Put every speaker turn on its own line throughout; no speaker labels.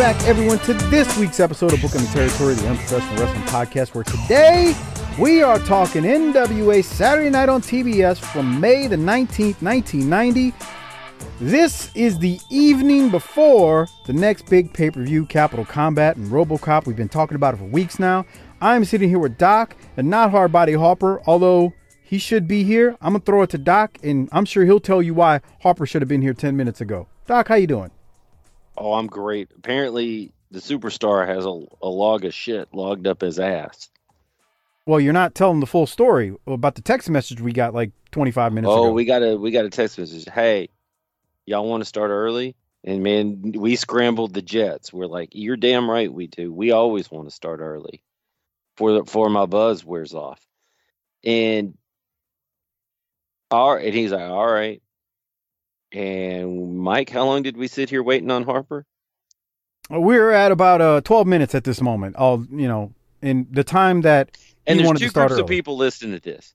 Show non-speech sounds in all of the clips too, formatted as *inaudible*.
Back, everyone, to this week's episode of Booking the Territory, the Unprofessional Wrestling Podcast, where today we are talking NWA Saturday Night on TBS from May the 19th, 1990. This is the evening before the next big pay per view, Capital Combat and Robocop. We've been talking about it for weeks now. I'm sitting here with Doc and not Hardbody Harper, although he should be here. I'm gonna throw it to Doc, and I'm sure he'll tell you why Harper should have been here 10 minutes ago. Doc, how you doing?
Oh, I'm great. Apparently, the superstar has a, a log of shit logged up his ass.
Well, you're not telling the full story about the text message we got like 25 minutes
oh,
ago.
we got a we got a text message. Hey, y'all want to start early? And man, we scrambled the jets. We're like, you're damn right we do. We always want to start early, for for my buzz wears off. And all right, and he's like, all right. And Mike, how long did we sit here waiting on Harper?
We're at about uh 12 minutes at this moment. All you know, in the time that
And
he
there's two groups of people listening to this.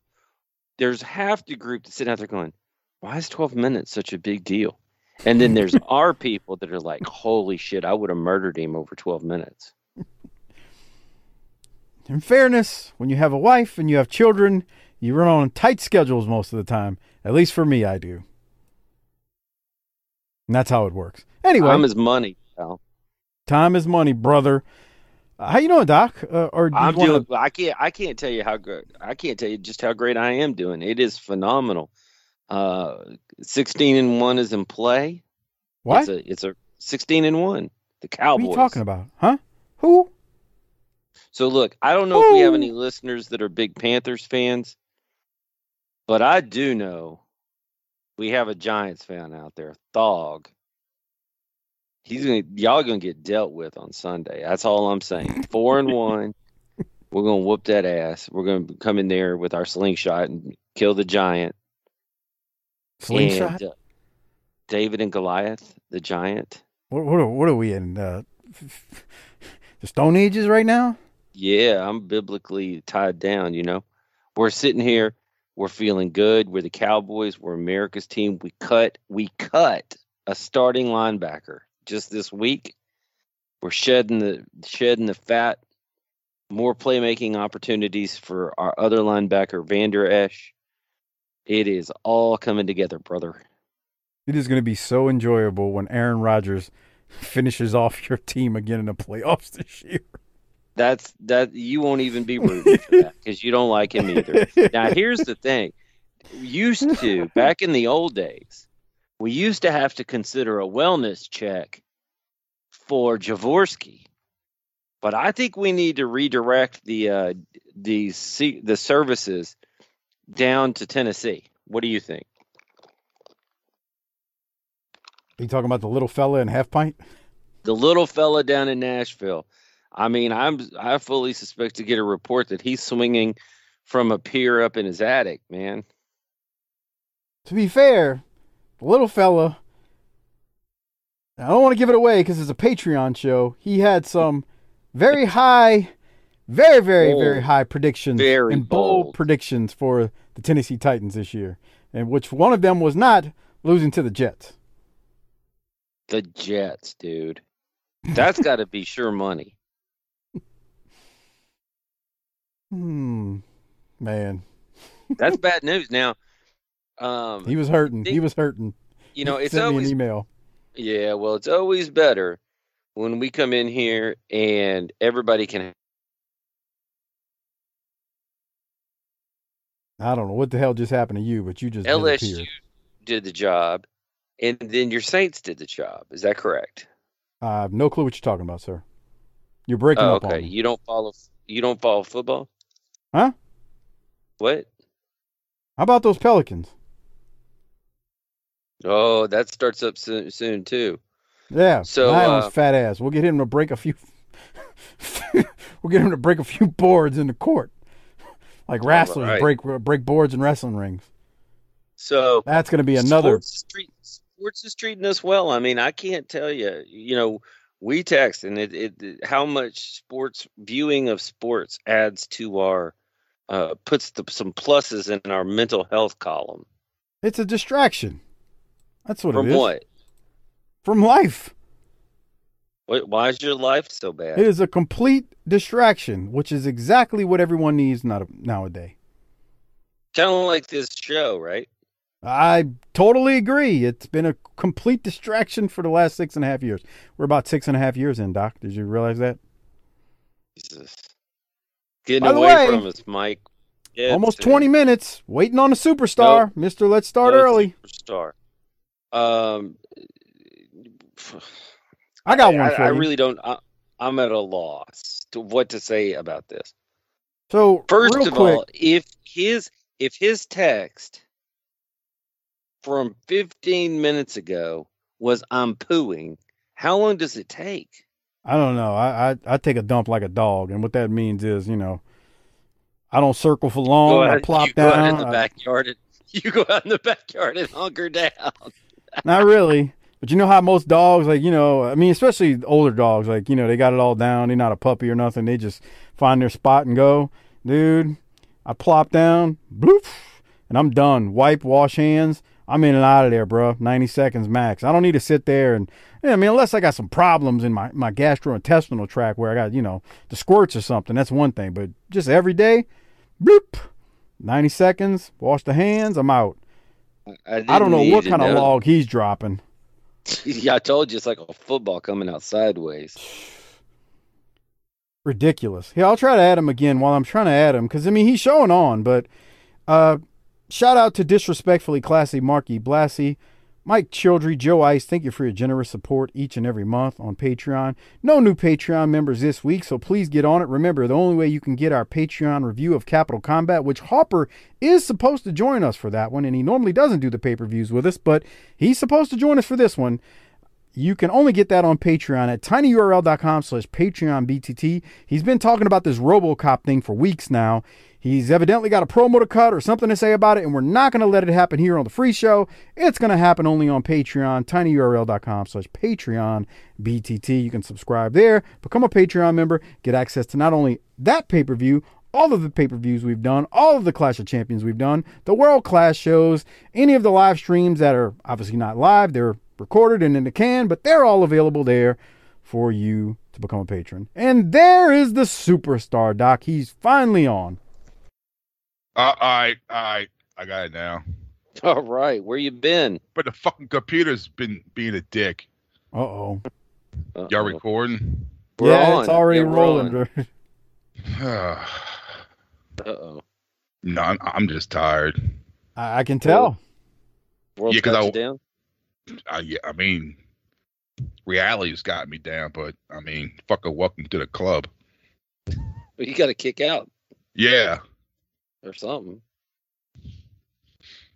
There's half the group that's sitting out there going, "Why is 12 minutes such a big deal?" And then there's *laughs* our people that are like, "Holy shit, I would have murdered him over 12 minutes." *laughs*
In fairness, when you have a wife and you have children, you run on tight schedules most of the time. At least for me, I do. And that's how it works. Anyway,
time is money, pal.
time is money, brother. Uh, how you doing, Doc? Uh, or do
I'm
wanna-
doing. I can't. I can't tell you how good. I can't tell you just how great I am doing. It is phenomenal. Uh, 16 and one is in play.
what?
It's a. It's a 16 and one. The Cowboys.
What are you talking about? Huh? Who?
So look, I don't know if we have any listeners that are big Panthers fans, but I do know we have a Giants fan out there, Thog. He's gonna y'all gonna get dealt with on Sunday. That's all I'm saying. *laughs* Four and one. We're gonna whoop that ass. We're gonna come in there with our slingshot and kill the giant.
Slingshot?
And, uh, David and Goliath, the giant.
what, what, are, what are we in? Uh, *laughs* the Stone Ages right now?
Yeah, I'm biblically tied down, you know. We're sitting here, we're feeling good. We're the Cowboys, we're America's team. We cut we cut a starting linebacker just this week. We're shedding the shedding the fat, more playmaking opportunities for our other linebacker, Vander Esch. It is all coming together, brother.
It is going to be so enjoyable when Aaron Rodgers *laughs* finishes off your team again in the playoffs this year.
That's that you won't even be rooting for that *laughs* because you don't like him either. Now here's the thing. Used to back in the old days, we used to have to consider a wellness check for Jaworski. But I think we need to redirect the uh, the se- the services down to Tennessee. What do you think?
Are you talking about the little fella in half pint?
The little fella down in Nashville. I mean, I'm I fully suspect to get a report that he's swinging from a pier up in his attic, man.
To be fair, the little fella, I don't want to give it away because it's a Patreon show. He had some very high, very, very, very high predictions
Very
and bold
bold.
predictions for the Tennessee Titans this year, and which one of them was not losing to the Jets.
The Jets, dude. That's got to be sure money.
Hmm, man. *laughs*
That's bad news. Now, um,
He was hurting. He was hurting.
you know,
He
it's always
an email.
yeah. Well, it's always better when we come in here and everybody can.
I don't know what the hell just happened to you, but you just
LSU
disappeared.
did the job, and then your Saints did the job. Is that correct?
I have no clue what you're talking about, sir. You're breaking
Oh,
up on
okay.
me.
You don't follow. You don't follow football.
Huh?
What?
How about those Pelicans?
Oh, that starts up soon, soon too.
Yeah.
So, uh,
fat ass. We'll get him to break a few. *laughs* we'll get him to break a few boards in the court, like wrestlers
right.
break break boards in wrestling rings.
So
That's going to be another.
Sports is, treat, sports is treating us well. I mean, I can't tell you. You know, we text and it, it- how much sports viewing of sports adds to our uh, puts the, some pluses in our mental health column.
It's a distraction. That's what
From
it is.
what?
From life.
what? Why is your life so bad?
It is a complete distraction, which is exactly what everyone needs not nowadays.
Kind of like this show, right?
I totally agree. It's been a complete distraction for the last six and a half years. We're about six and a half years in, Doc. Did you realize that?
Jesus. Getting
By the
away
way,
from us, Mike. Yeah,
Almost
dude.
20 minutes waiting on a superstar. Mister, let's start
No
early.
Superstar. Um,
I got one
I,
for
I really don't. I, I'm at a loss to what to say about this.
so,
First of
quick,
all, if his if his text from 15 minutes ago was I'm pooing, how long does it take?
I don't know. I, I I take a dump like a dog, and what that means is, you know, I don't circle for
Go
long. I plop
you go out
down.
in the
I-
backyard. And, *laughs* you go out in the backyard and hunker down. *laughs*
Not really. But you know how most dogs, like, you know, I mean, especially older dogs, like, you know, they got it all down. They're not a puppy or nothing. They just find their spot and go. Dude, I plop down, bloop, and I'm done. Wipe, wash hands. I'm in and out of there, bro. 90 seconds max. I don't need to sit there and, yeah, I mean, unless I got some problems in my, my gastrointestinal tract where I got, you know, the squirts or something, that's one thing. But just every day, bloop, 90 seconds, wash the hands, I'm out. I don't know what kind of log he's dropping. *laughs*
Yeah, I told you it's like a football coming out sideways.
ridiculous. Yeah, I'll try to add him again while I'm trying to add him because I mean he's showing on. But uh, shout out to disrespectfully classy Marky Blassie, Mike Childry, Joe Ice. Thank you for your generous support each and every month on Patreon. No new Patreon members this week, so please get on it. Remember, the only way you can get our Patreon review of Capital Combat, which Harper is supposed to join us for that one, and he normally doesn't do the pay per views with us, but he's supposed to join us for this one. You can only get that on Patreon at tinyurl.com slash Patreon BTT. He's been talking about this Robocop thing for weeks now. He's evidently got a promo to cut or something to say about it, and we're not going to let it happen here on the free show. It's going to happen only on Patreon, tinyurl.com slash Patreon BTT. You can subscribe there, become a Patreon member, get access to not only that pay per view, all of the pay per views we've done, all of the Clash of Champions we've done, the world class shows, any of the live streams that are obviously not live, they're recorded and in the can, but they're all available there for you to become a patron. And there is the superstar, Doc. He's finally on.
Uh, all right, all right, I got it now.
All right, where you been?
But the fucking computer's been being a dick.
Uh oh.
Y'all recording?
We're
yeah,
on.
it's already
Yeah, we're
rolling.
on.
bro. *sighs*
no,
Uh-oh.
I'm, I'm just tired.
I, I can tell.
World's
Yeah, 'cause
got
I-
down?
I, yeah, I mean, reality's got me down, but I mean, fucking welcome to the club.
Well, you got to kick out
Yeah,
or something.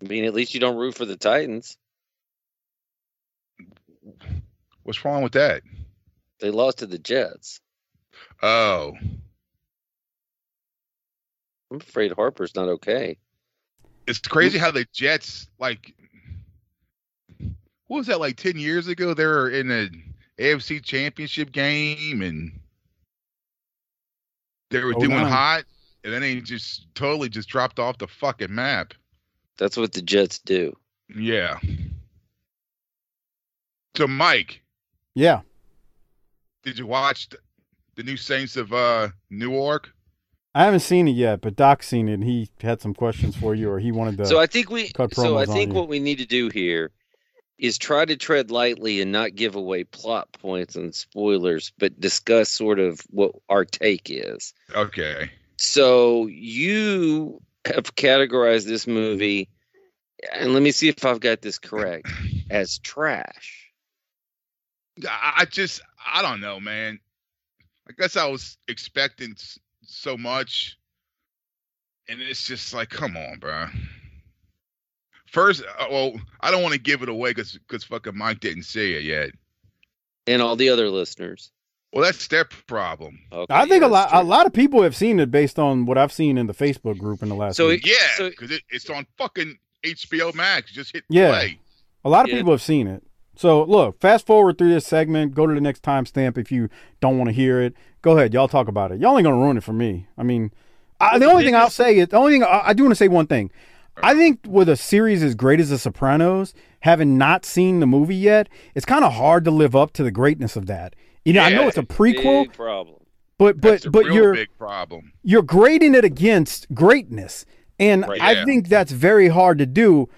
I mean, at least you don't root for the Titans.
what's wrong with that?
They lost to the Jets.
Oh,
I'm afraid Harper's not okay.
it's crazy how the Jets like. What was that like ten years ago? They were in the AFC Championship game and they were
Oh,
doing hot, and then they just totally just dropped off the fucking map.
That's what the Jets do.
Yeah. So, Mike,
Yeah.
did you watch th- the new Saints of uh, Newark?
I haven't seen it yet, but Doc's seen it. and He had some questions for you, or he wanted to.
So I think we.
cut
So I think what we need to do here is try to tread lightly and not give away plot points and spoilers, but discuss sort of what our take is.
Okay.
So you have categorized this movie, and let me see if I've got this correct, as trash.
I, just I don't know, man. I guess I was expecting so much, and it's just like, come on, bro. First, uh, well, I don't want to give it away because because fucking Mike didn't see it yet.
And all the other listeners.
Well, that's their problem.
Okay,
I think
yeah,
a lot
that's
a lot of people have seen it based on what I've seen in the Facebook group in the last
So
week.
it-
Yeah,
So-
because it, it's on fucking HBO Max. Just hit
Yeah.
play.
A lot of
Yeah.
people have seen it. So look, fast forward through this segment. Go to the next timestamp if you don't want to hear it. Go ahead, y'all talk about it. Y'all ain't gonna ruin it for me. I mean, I, the only thing I'll say is the only thing I, I do want to say one thing. I think with a series as great as The Sopranos, having not seen the movie yet, it's kind of hard to live up to the greatness of that. You know, I know it's a prequel,
Big problem.
but
That's
but
a
but
real
you're
big problem.
you're grading it against greatness. And
Right.
I
Yeah.
think that's very hard to do.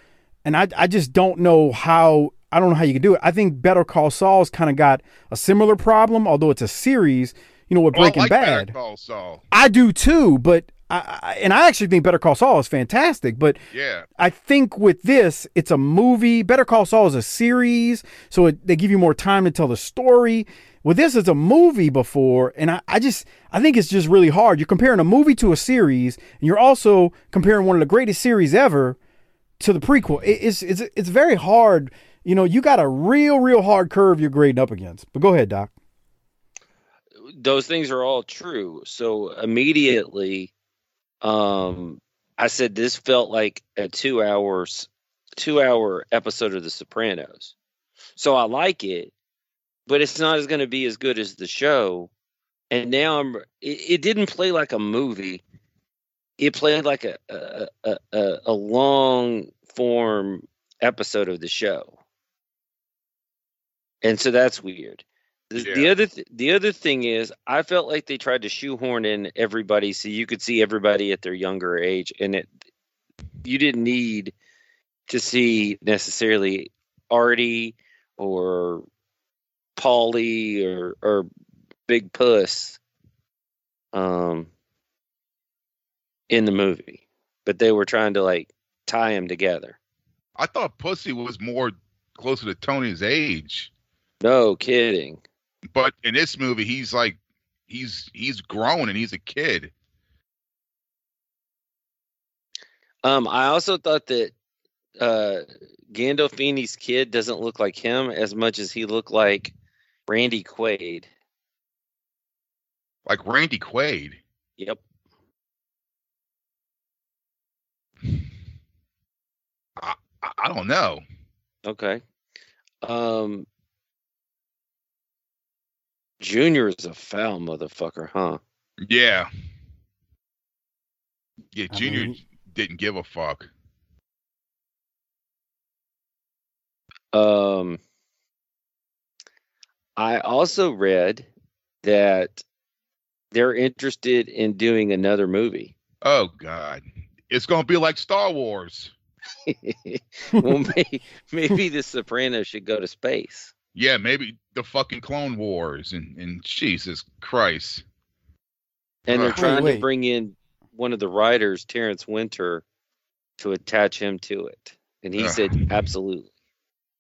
And I, I just don't know how I don't know how you can do it. I think Better Call Saul's kind of got a similar problem, although it's a series, you know, with
Well, I
Breaking
like
Bad.
Better Call Saul.
I do too, but I, I and I actually think Better Call Saul is fantastic, but
Yeah,
I think with this, it's a movie. Better Call Saul is a series, so it, they give you more time to tell the story. With this, it's a movie before, and I, I just I think it's just really hard. You're comparing a movie to a series, and you're also comparing one of the greatest series ever to the prequel. It, it's it's it's very hard. You know, you got a real real hard curve you're grading up against. But go ahead, Doc.
those things are all true. So immediately, um, I said this felt like a two hours, two hour episode of The Sopranos. So I like it, but it's not as going to be as good as the show. And now I'm. It, it didn't play like a movie. It played like a a, a, a, long form episode of the show. And so that's weird. The, the other th- the other thing is, I felt like they tried to shoehorn in everybody so you could see everybody at their younger age, and it you didn't need to see necessarily Artie or Paulie or or Big Puss um in the movie, but they were trying to like tie them together.
I thought Pussy was more closer to Tony's age,
No kidding.
but in this movie, he's like, he's he's grown and he's a kid.
Um, I also thought that uh, Gandolfini's kid doesn't look like him as much as he looked like Randy Quaid.
Like Randy Quaid.
Yep.
I, I, I don't know.
Okay. Um, Junior is a foul motherfucker, huh?
Yeah. Yeah,
I
Junior
mean-
didn't give a fuck.
Um, I also read that they're interested in doing another movie.
Oh God, it's gonna be like Star Wars. *laughs*
well, may, maybe the Sopranos should go to space.
Yeah, maybe the fucking Clone Wars and and Jesus Christ.
And they're trying
wait.
to bring in one of the writers, Terrence Winter, to attach him to it. And he
Ugh.
said, absolutely.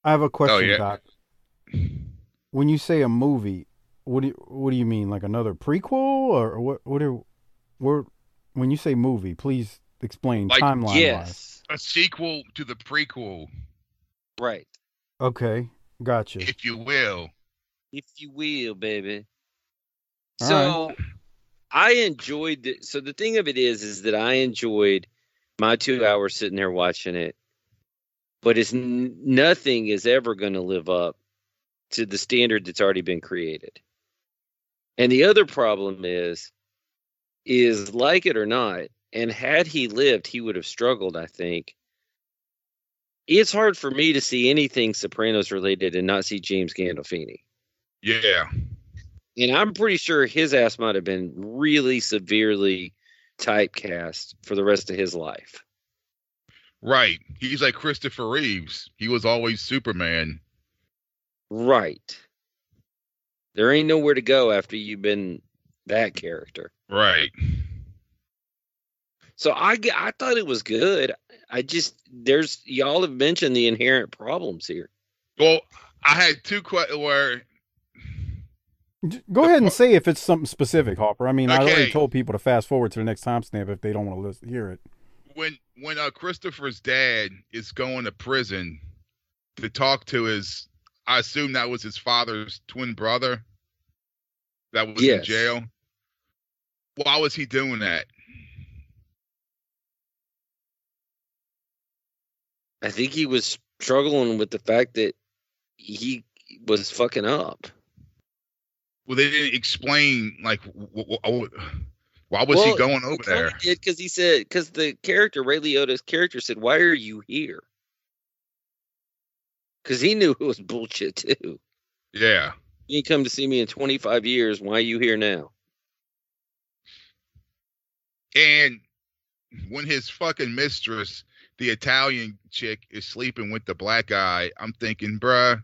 I have a question, oh,
yeah.
Doc. When you say a movie, what do you, what do you mean? Like another prequel or what? What are where? When you say movie, please explain
Like,
timeline wise.
yes.
A sequel to the prequel,
Right.
Okay, gotcha.
if you will.
If you will, baby.
All
so I enjoyed the, so the thing of it is is that I enjoyed my two hours sitting there watching it. But it's n- nothing is ever going to live up to the standard that's already been created. And the other problem is is like it or not, and had he lived, he would have struggled, I think. It's hard for me to see anything Sopranos related and not see James Gandolfini.
Yeah,
And I'm pretty sure his ass might have been really severely typecast for the rest of his life.
Right. He's like Christopher Reeves. He was always Superman.
Right. There ain't nowhere to go after you've been that character.
Right.
So I I thought it was good. I just there's y'all have mentioned the inherent problems here.
Well, I had two questions where
Go ahead and say if it's something specific, Harper. I mean, I already told people to fast forward to the next timestamp if they don't want to listen, hear it.
when when uh, Christopher's dad is going to prison to talk to his, I assume that was his father's twin brother. That was in jail. Why was he doing that?
I think he was struggling with the fact that he was fucking up.
Well, they didn't explain like wh- wh- wh- oh, why was he going over there?
Did because he said because the character Ray Liotta's character said, "Why are you here?" Because he knew it was bullshit too.
Yeah,
You ain't come to see me in 25 years. Why are you here now?
and when his fucking mistress, the Italian chick, is sleeping with the black guy, I'm thinking, bruh.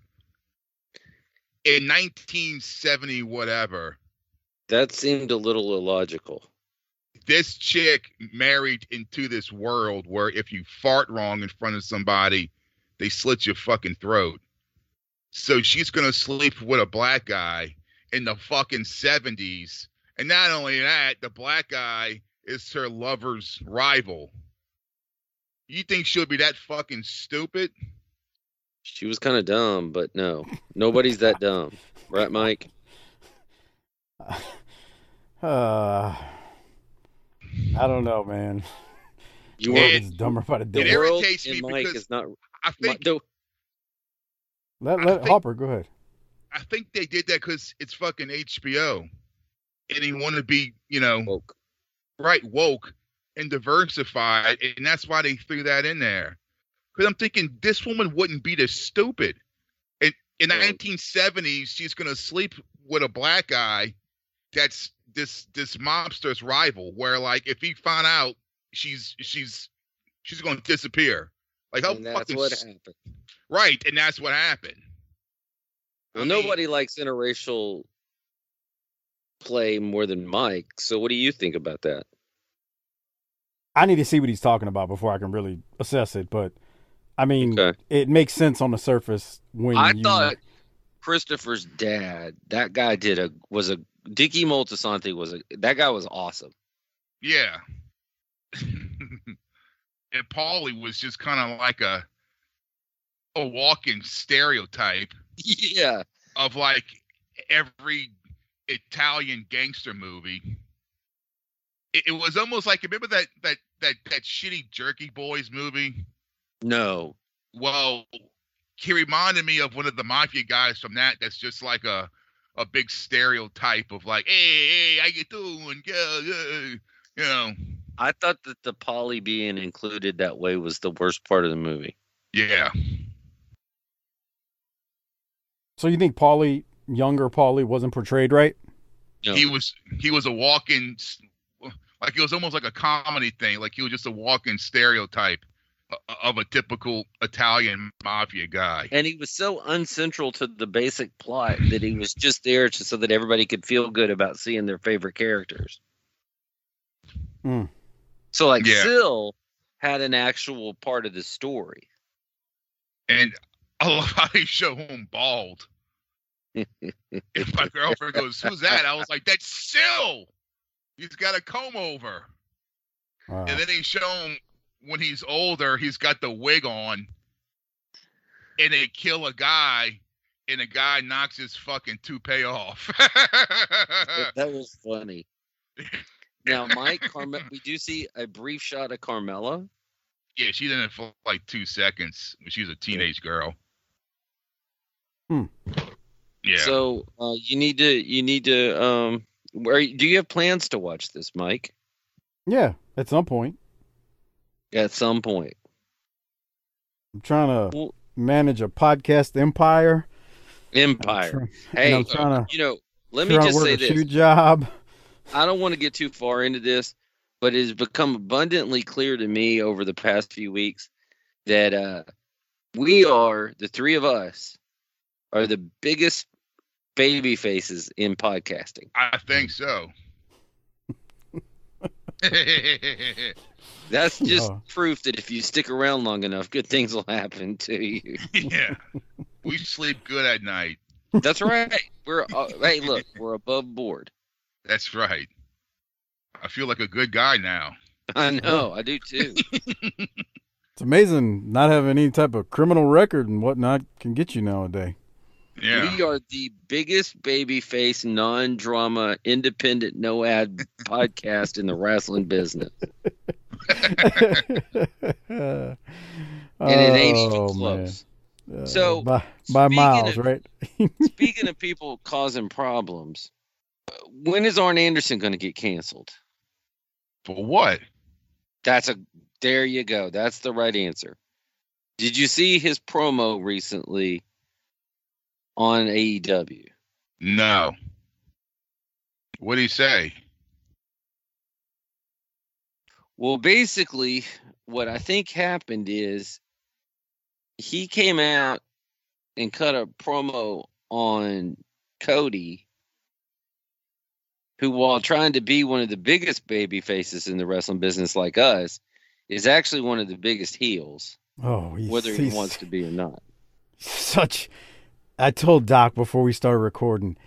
In 1970, whatever,
That seemed a little illogical.
this chick married into this world where if you fart wrong in front of somebody, they slit your fucking throat. So she's gonna sleep with a black guy in the fucking seventies. And not only that, the black guy is her lover's rival. You think she'll be that fucking stupid?
She was kind of dumb, but no, nobody's that dumb, right, Mike? *sighs*
Uh, I don't know, man.
You
are
And-
is dumber by the
The
It
day.
irritates me
and Mike
because
is not.
I think
the,
Let
I
let
think-
Harper go ahead.
I think they did that because it's fucking HBO. And he wanted to be, you know,
woke.
right woke and diversified and that's why they threw that in there because i'm thinking this woman wouldn't be this stupid in in the
Well-
1970s she's going to sleep with a black guy that's this this mobster's rival where like if he found out she's she's she's going to disappear like how
And that's
fucking
what happened.
right and that's what happened
Well,
I mean-
nobody likes interracial play more than Mike. So, what do you think about that?
I need to see what he's talking about before I can really assess it. But I mean,
Okay.
it makes sense on the surface when
I
you.
thought Christopher's dad, that guy did a was a Dickie Moltisanti was a that guy was awesome.
yeah *laughs* and paulie was just kind of like a a walking stereotype
Yeah,
of like every Italian gangster movie. It, it was almost like remember that that that that shitty Jerky Boys movie.
no,
Well, he reminded me of one of the mafia guys from that. That's just like a a big stereotype of like, hey, hey, how you doing? Yeah, yeah. You know,
I thought that the Paulie being included that way was the worst part of the movie.
yeah,
So you think Paulie, younger Paulie, wasn't portrayed right?
No.
he was he was a walking like it was almost like a comedy thing. Like he was just a walking stereotype of a typical Italian mafia guy.
And he was so uncentral to the basic plot that he was just there to, so that everybody could feel good about seeing their favorite characters.
Hmm.
So, like,
Yeah.
Phil had an actual part of the story.
And I love how they show him bald. *laughs* if my girlfriend goes, "Who's that?" I was like, "That's Sil. He's got a comb over."
Uh,
And then they show him when he's older, he's got the wig on, and they kill a guy, and the guy knocks his fucking toupee off.
That- *laughs* that was funny. *laughs* Now, Mike, *laughs* Carme- we do see a brief shot of Carmela.
yeah, she's in it for like two seconds when she was a teenage girl.
Hmm.
Yeah.
So uh, you need to you need to um where do you have plans to watch this, Mike?
yeah, at some point,
At some point.
I'm trying to
Well-
manage a podcast empire. I'm
Empire.
try-
Hey,
I'm trying to
you know, let me just say
a
this.
shoe job.
I don't want to get too far into this, but it has become abundantly clear to me over the past few weeks that uh, we are the three of us are the biggest baby faces in podcasting.
I think so. *laughs*
That's just
Oh.
proof that if you stick around long enough, good things will happen to you. *laughs*
yeah. We sleep good at night.
That's right. We're uh, hey, look, we're above board.
That's right. I feel like a good guy now. *laughs*
I know, I do too. *laughs*
It's amazing not having any type of criminal record and whatnot can get you nowadays.
Yeah.
We are the biggest babyface, non-drama, independent, no ad *laughs* podcast in the wrestling business,
and
and it ain't even close. So,
Uh, by, by miles,
of-
right?
Speaking of people causing problems, when is Arn Anderson going to get canceled?
For what?
That's a there you go. That's the right answer. Did you see his promo recently on AEW?
No. What do you say?
Well, basically, what I think happened is he came out and cut a promo on Cody, who, while trying to be one of the biggest baby faces in the wrestling business like us, is actually one of the biggest heels,
Oh, he's,
whether he wants to be or not.
such. I told Doc before we started recording,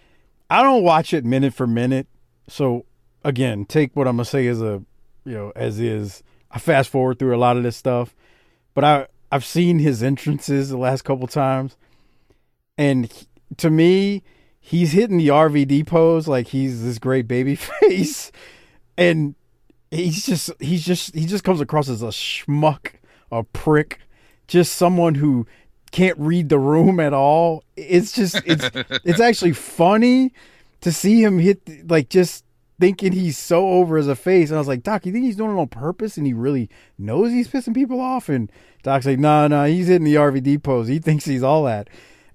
I don't watch it minute for minute. So again, take what I'm gonna say as a, you know, as is. I fast forward through a lot of this stuff, but I I've seen his entrances the last couple times, and he- to me, he's hitting the RVD pose like he's this great baby *laughs* face, and he's just he's just he just comes across as a schmuck, a prick, just someone who can't read the room at all. It's just it's *laughs* it's actually funny to see him hit like just thinking he's so over as a face. And I was like, Doc, you think he's doing it on purpose and he really knows he's pissing people off? And Doc's like, no, no, he's hitting the RVD pose. He thinks he's all that.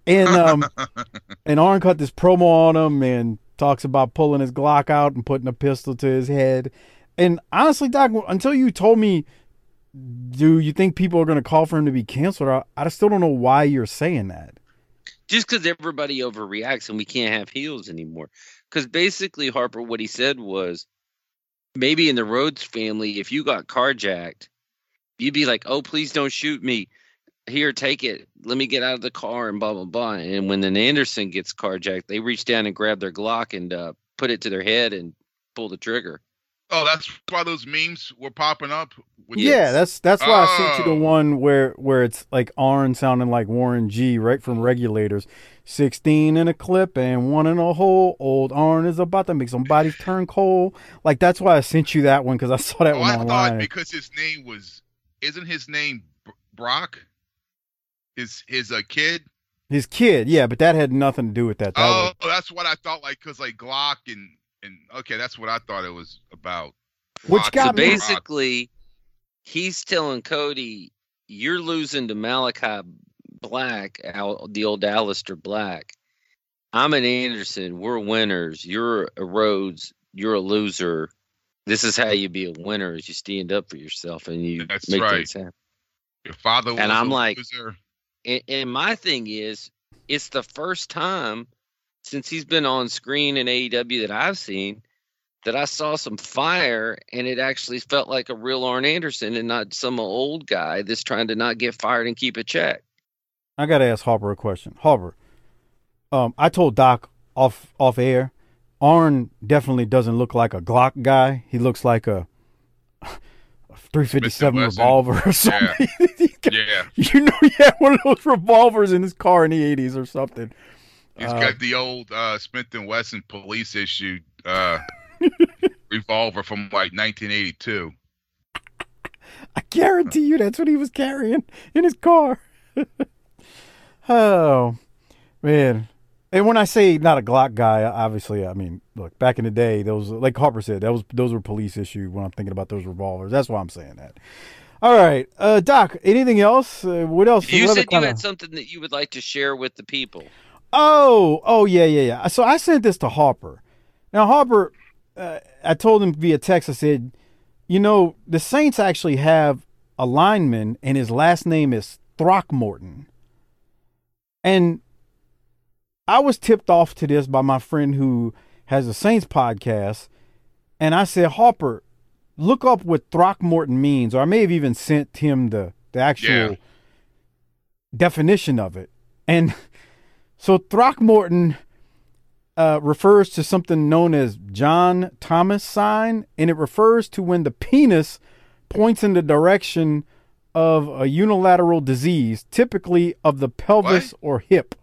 And um *laughs* and Arn cut this promo on him and talks about pulling his Glock out and putting a pistol to his head. And honestly, Doc, until you told me, do you think people are going to call for him to be canceled? I, I still don't know why you're saying that.
just because everybody overreacts and we can't have heels anymore. Because basically, Harper, what he said was maybe in the Rhodes family, if you got carjacked, you'd be like, "Oh, please don't shoot me. Here, take it. Let me get out of the car and blah blah blah." And when then Anderson gets carjacked, they reach down and grab their Glock and uh, put it to their head and pull the trigger.
Oh, that's why those memes were popping up. With
Yeah, that's that's why I sent you
Oh.
the one where where it's like Arn sounding like Warren G, right from Regulators. Sixteen in a clip and one in a hole. Old Arn is about to make some bodies turn cold. Like that's why I sent you that one because I saw that
Oh,
one
I thought
online.
because his name was isn't his name Brock? His his uh, kid.
His kid, yeah, but that had nothing to do with that. That
Oh,
was,
that's what I thought. Like, cause like Glock and and okay, that's what I thought it was about.
Which
Glock
got
So
and
me-
basically, he's telling Cody, "You're losing to Malakai Black, Al, the old Aleister Black. I'm an Anderson. We're winners. You're a Rhodes. You're a loser. This is how you be a winner: is you stand up for yourself and you
That's
make
right.
things happen."
Your father was
And I'm
a
like-
loser.
And, and my thing is, it's the first time since he's been on screen in AEW that I've seen that I saw some fire, and it actually felt like a real Arn Anderson and not some old guy that's trying to not get fired and keep a check.
I gotta ask Harper a question. Harper, um, I told Doc off off air, Arn definitely doesn't look like a Glock guy. He looks like a, a 357 revolver or something. *laughs* Got-
Yeah,
You know, he had one of those revolvers in his car in the 80s or something.
he's
Uh,
got the old uh, Smith and Wesson police issued uh, *laughs* revolver from like 1982.
I guarantee you that's what he was carrying in his car. *laughs* oh, man. And when I say not a Glock guy, obviously, I mean, look, back in the day, those, like Harper said, that was those were police issued when I'm thinking about those revolvers. That's why I'm saying that. All right. Uh, Doc, anything else? Uh, what else?
You
What
said you had something that you would like to share with the people.
Oh, oh yeah, yeah, yeah. So I sent this to Harper. Now Harper, uh, I told him via text. I said, You know, the Saints actually have a lineman, and his last name is Throckmorton. And I was tipped off to this by my friend who has a Saints podcast. And I said, Harper, look up what Throckmorton means. Or I may have even sent him the, the actual
Yeah.
definition of it. And *laughs* so Throckmorton uh, refers to something known as John Thomas sign, and it refers to when the penis points in the direction of a unilateral disease, typically of the pelvis or hip.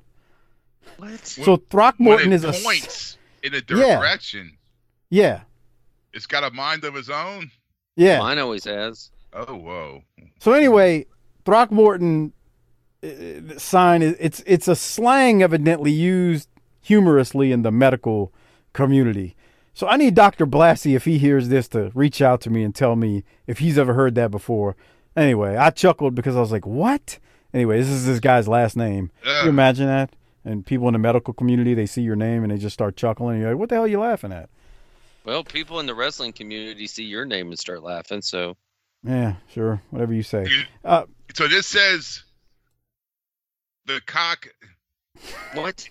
What?
So
when
Throckmorton
it
is a s-
points in a
Yeah.
direction.
yeah,
It's got a mind of its own.
yeah.
Mine always has.
Oh whoa.
So anyway, Throckmorton uh, sign is it's it's a slang evidently used humorously in the medical community. So I need Dr. Blassie if he hears this to reach out to me and tell me if he's ever heard that before. Anyway, I chuckled because I was like, "What?" Anyway, this is this guy's last name. Can you imagine that? And people in the medical community, they see your name and they just start chuckling. You're like, "What the hell are you laughing at?"
Well, people in the wrestling community see your name and start laughing. So
Yeah, sure, whatever you say. Uh,
So this says the cock
what?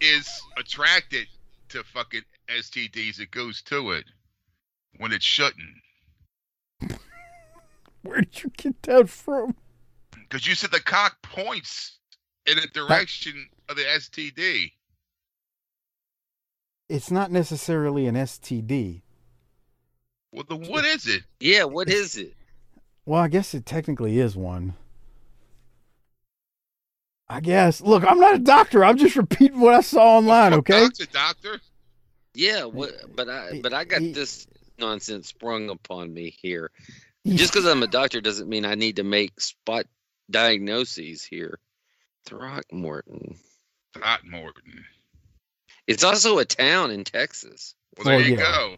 is attracted to fucking STDs. It goes to it when it shouldn't. *laughs*
where did you get that from?
Because you said the cock points in the direction of the STD.
It's not necessarily an STD.
Well, then what is it?
Yeah, what is it?
Well, I guess it technically is one. I guess. Look, I'm not a doctor. I'm just repeating what I saw online, *laughs* okay?
Doctor, doctor.
Yeah, what? But I but I got
He-
this nonsense sprung upon me here. Just because I'm a doctor doesn't mean I need to make spot diagnoses here. Throckmorton.
Throckmorton.
It's also a town in Texas.
Well, there
Oh,
you
yeah.
go.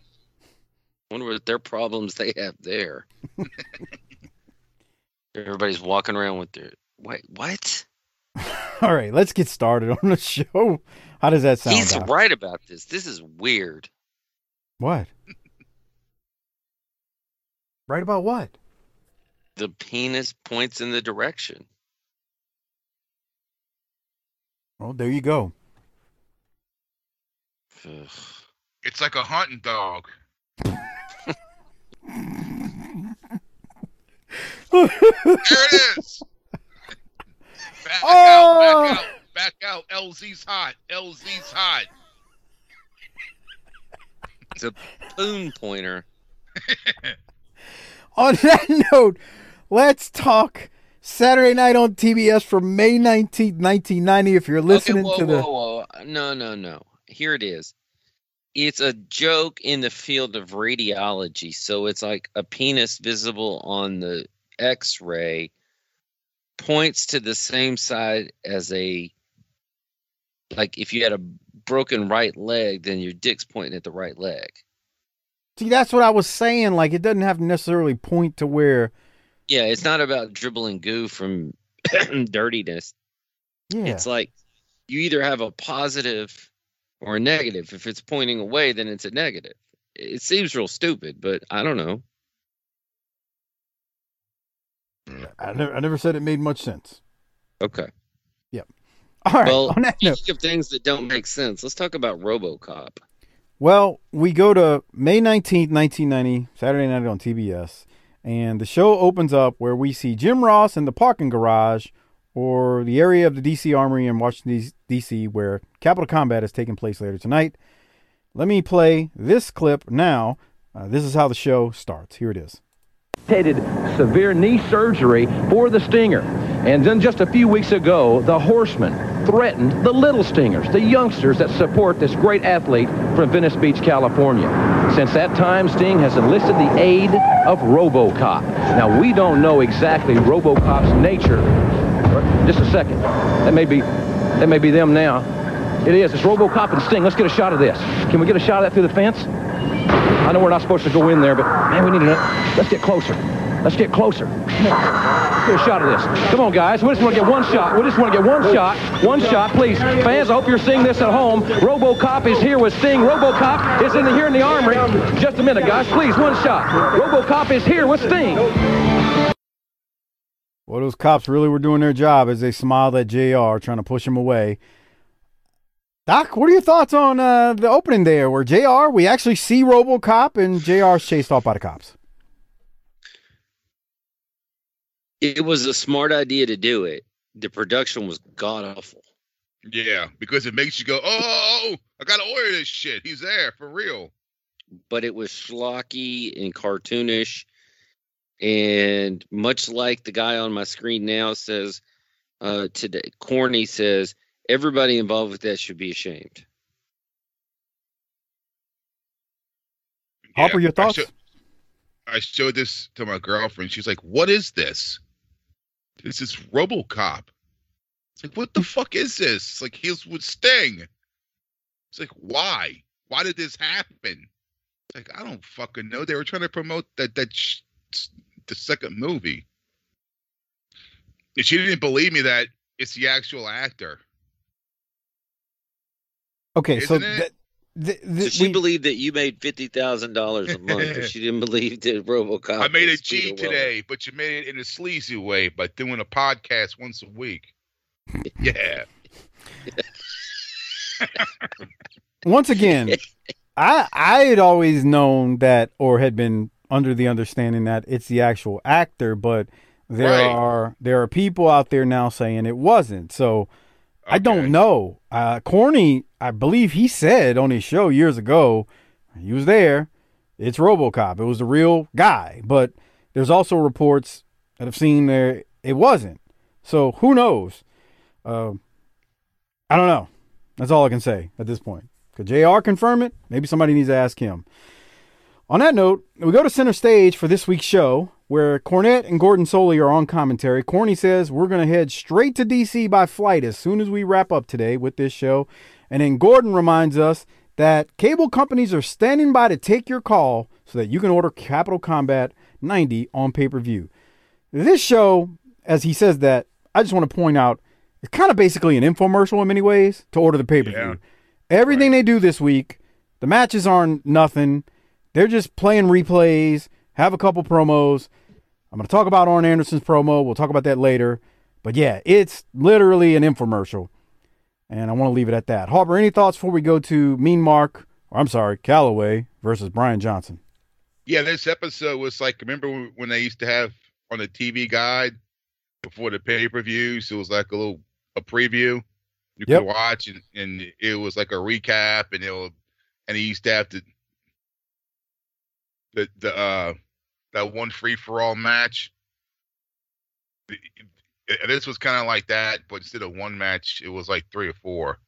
Wonder what their problems they have there. *laughs* Everybody's walking around with their wait, what? *laughs*
All right, let's get started on the show. How does that sound?
He's
Doc?
right about this. This is weird.
What? *laughs* right about what?
The penis points in the direction.
Well, there you go.
Ugh.
It's like a hunting dog. There it is. Back
Oh!
out, back out, back out. LZ's hot. LZ's hot.
It's a poon pointer. *laughs*
On that *laughs* note, let's talk Saturday night on TBS from May 19th, 1990. If you're listening
okay, whoa,
to the.
whoa, whoa. No, no, no. Here it is. It's a joke in the field of radiology. So it's like a penis visible on the x ray points to the same side as a. Like if you had a broken right leg, then your dick's pointing at the right leg.
See, that's what I was saying. Like, it doesn't have to necessarily point to where.
Yeah, it's not about dribbling goo from *clears throat* dirtiness.
Yeah.
It's like you either have a positive or a negative. If it's pointing away, then it's a negative. It seems real stupid, but I don't know.
I, never, I never said it made much sense.
Okay. Yep.
All right.
well,
on that note.
speaking of things that don't make sense, let's talk about RoboCop.
Well, we go to May 19th, 1990, Saturday night on TBS, and the show opens up where we see Jim Ross in the parking garage or the area of the DC Armory in Washington, D.C., where Capital Combat is taking place later tonight. Let me play this clip now. Uh, this is how the show starts. Here it is.
Severe knee surgery for the Stinger. And then just a few weeks ago, the Horsemen threatened the Little Stingers, the youngsters that support this great athlete from Venice Beach, California. Since that time, Sting has enlisted the aid of RoboCop. Now, we don't know exactly RoboCop's nature. Just a second. That may be, that may be them now. It is. It's RoboCop and Sting. Let's get a shot of this. Can we get a shot of that through the fence? I know we're not supposed to go in there, but man, we need to. Let's get closer. Let's get closer. Do a shot of this. Come on, guys. We just want to get one shot. We just want to get one shot. One shot, please. Fans, I hope you're seeing this at home. RoboCop is here with Sting. RoboCop is in the, here in the armory. Just a minute, guys. Please, one shot. RoboCop is here with Sting.
Well, those cops really were doing their job as they smiled at JR, trying to push him away. Doc, what are your thoughts on uh, the opening there where JR, we actually see Robocop and JR's chased off by the cops?
It was a smart idea to do it. The production was god awful.
Yeah, because it makes you go, oh, I gotta order this shit. He's there for real.
But it was schlocky and cartoonish. And much like the guy on my screen now says uh, today, Corny says, everybody involved with that should be ashamed.
Harper, your
I
thoughts?
I showed this to my girlfriend. She's like, "What is this? This is RoboCop." It's like, "What the *laughs* fuck is this?" It's like he's with Sting. It's like, why? Why did this happen? It's like I don't fucking know. They were trying to promote that that sh- the second movie. And she didn't believe me that it's the actual actor.
Okay, so
Isn't it?
th- th- th-
So she
we-
believed that you made fifty thousand dollars a month, but she didn't believe that RoboCop.
I made a G
Peter Weller.
today, but you made it in a sleazy way by doing a podcast once a week. *laughs* Yeah. *laughs*
once again, I I had always known that or had been under the understanding that it's the actual actor, but there
Right.
are there are people out there now saying it wasn't. So I don't know. Uh, Corny, I believe he said on his show years ago, he was there. It's RoboCop. It was the real guy. But there's also reports that have seen there it wasn't. So who knows? Uh, I don't know. That's all I can say at this point. Could JR confirm it? Maybe somebody needs to ask him. On that note, we go to center stage for this week's show, where Cornette and Gordon Solie are on commentary. Corny says we're going to head straight to DC by flight as soon as we wrap up today with this show. And then Gordon reminds us that cable companies are standing by to take your call so that you can order Capital Combat 90 on pay per view. This show, as he says that, I just want to point out, it's kind of basically an infomercial in many ways to order the pay per view.
Yeah.
Everything they do this week, the matches aren't nothing. They're just playing replays, have a couple promos. I'm going to talk about Arn Anderson's promo. We'll talk about that later. But yeah, it's literally an infomercial. And I want to leave it at that. Harper, any thoughts before we go to Mean Mark, or I'm sorry, Calaway versus Brian Johnson?
Yeah, this episode was like remember when- when they used to have on the TV guide before the pay per views, it was like a little a preview you
Yep.
could watch, and, and it was like a recap, and it will, and he used to have to the the uh that one free for all match. This was kind of like that, but instead of one match, it was like three or four.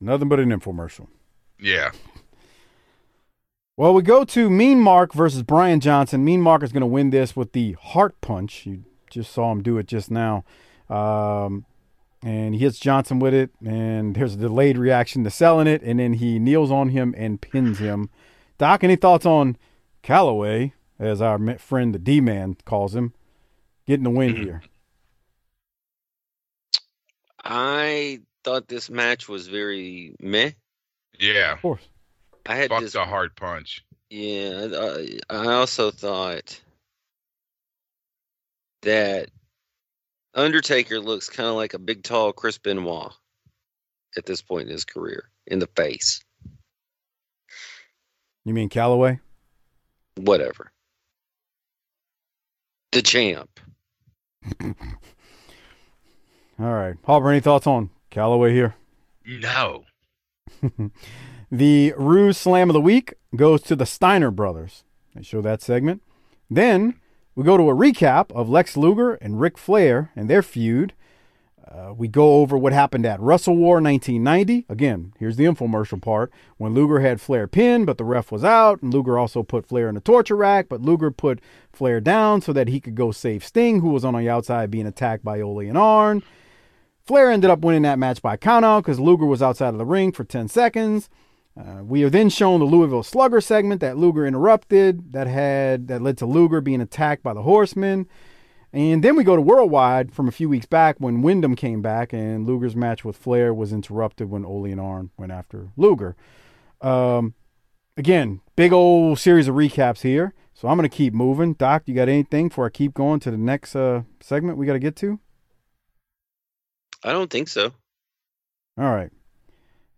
Nothing but an infomercial.
Yeah, *laughs*
Well, we go to Mean Mark versus Brian Johnson. Mean Mark is going to win this with the heart punch. You just saw him do it just now. Um, and he hits Johnson with it, and there's a delayed reaction to selling it, and then he kneels on him and pins him. Doc, any thoughts on Calaway, as our friend the D Man calls him, getting the win here?
I thought this match was very meh.
yeah.
Of course.
I had
Fuck
this.
the hard punch.
Yeah, I, I also thought that Undertaker looks kind of like a big, tall Chris Benoit at this point in his career in the face.
You mean Calaway?
Whatever. The champ. *laughs*
All right. Harper, any thoughts on Calaway here?
No. *laughs*
The Ruse Slam of the Week goes to the Steiner brothers. They show that segment. Then we go to a recap of Lex Luger and Ric Flair and their feud. Uh, we go over what happened at WrestleWar 1990. Again, here's the infomercial part. When Luger had Flair pinned, but the ref was out, and Luger also put Flair in the torture rack, but Luger put Flair down so that he could go save Sting, who was on the outside being attacked by Ole and Arn. Flair ended up winning that match by countout because Luger was outside of the ring for 10 seconds. Uh, we are then shown the Louisville Slugger segment that Luger interrupted, that had that led to Luger being attacked by the Horsemen. And then we go to Worldwide from a few weeks back when Windham came back and Luger's match with Flair was interrupted when Ole and Arn went after Luger. Um, again, big old series of recaps here. So I'm going to keep moving. Doc, you got anything before I keep going to the next uh, segment we got to get to?
I don't think so.
All right.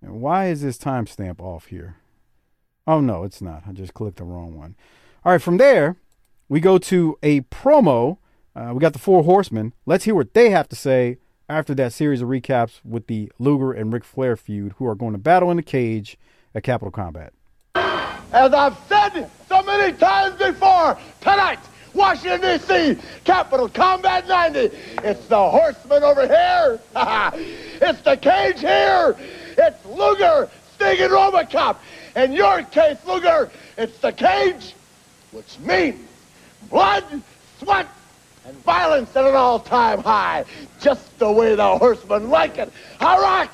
And why is this timestamp off here? Oh, no, it's not. I just clicked the wrong one. All right, from there, we go to a promo. Uh, we got the Four Horsemen. Let's hear what they have to say after that series of recaps with the Luger and Ric Flair feud, who are going to battle in the cage at Capital Combat.
As I've said so many times before, tonight, Washington, D.C., Capital Combat 90. It's the Horsemen over here. *laughs* it's the cage here. It's Luger, Sting, and Robocop. In your case, Luger, it's the cage, which means blood, sweat, and violence at an all-time high. Just the way the Horsemen like it. All right.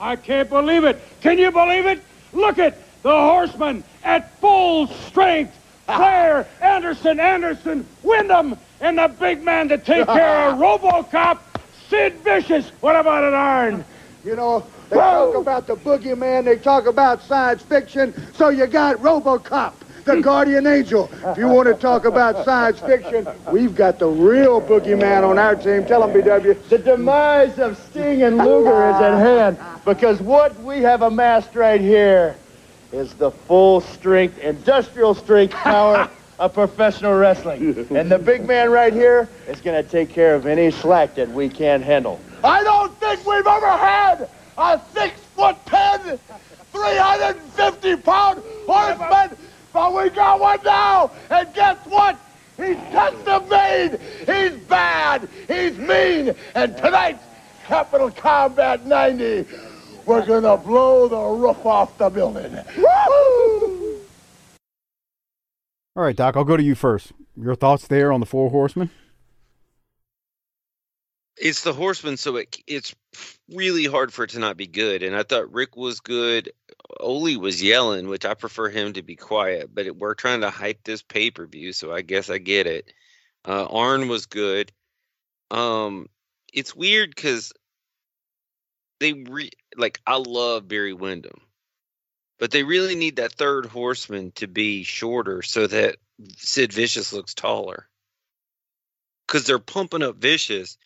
I can't believe it. Can you believe it? Look at the Horsemen at full strength. *laughs* Flair, Anderson, Anderson, Windham, and the big man to take care of *laughs* RoboCop, Sid Vicious. What about it, Arn?
You know, they talk about the boogeyman, they talk about science fiction, so you got RoboCop, the *laughs* guardian angel. If you want to talk about science fiction, we've got the real boogeyman on our team. Tell them, BW. The demise of Sting and Luger is at *laughs* hand, because what we have amassed right here is the full strength, industrial strength power *laughs* of professional wrestling. And the big man right here is going to take care of any slack that we can't handle. I don't think we've ever had a six foot ten, 350 pound horseman, but we got one now. And guess what? He's custom made. He's bad. He's mean. And tonight's Capital Combat 90 we're gonna blow the roof off the building. Woo!
All right, Doc, I'll go to you first. Your thoughts there on the Four Horsemen?
It's the Horsemen, so it, it's really hard for it to not be good. And I thought Rick was good. Ole was yelling, which I prefer him to be quiet, but it, we're trying to hype this pay per view, so I guess I get it. Uh, Arn was good. Um, it's weird because they re- like I love Barry Windham, but they really need that third horseman to be shorter so that Sid Vicious looks taller. Because they're pumping up Vicious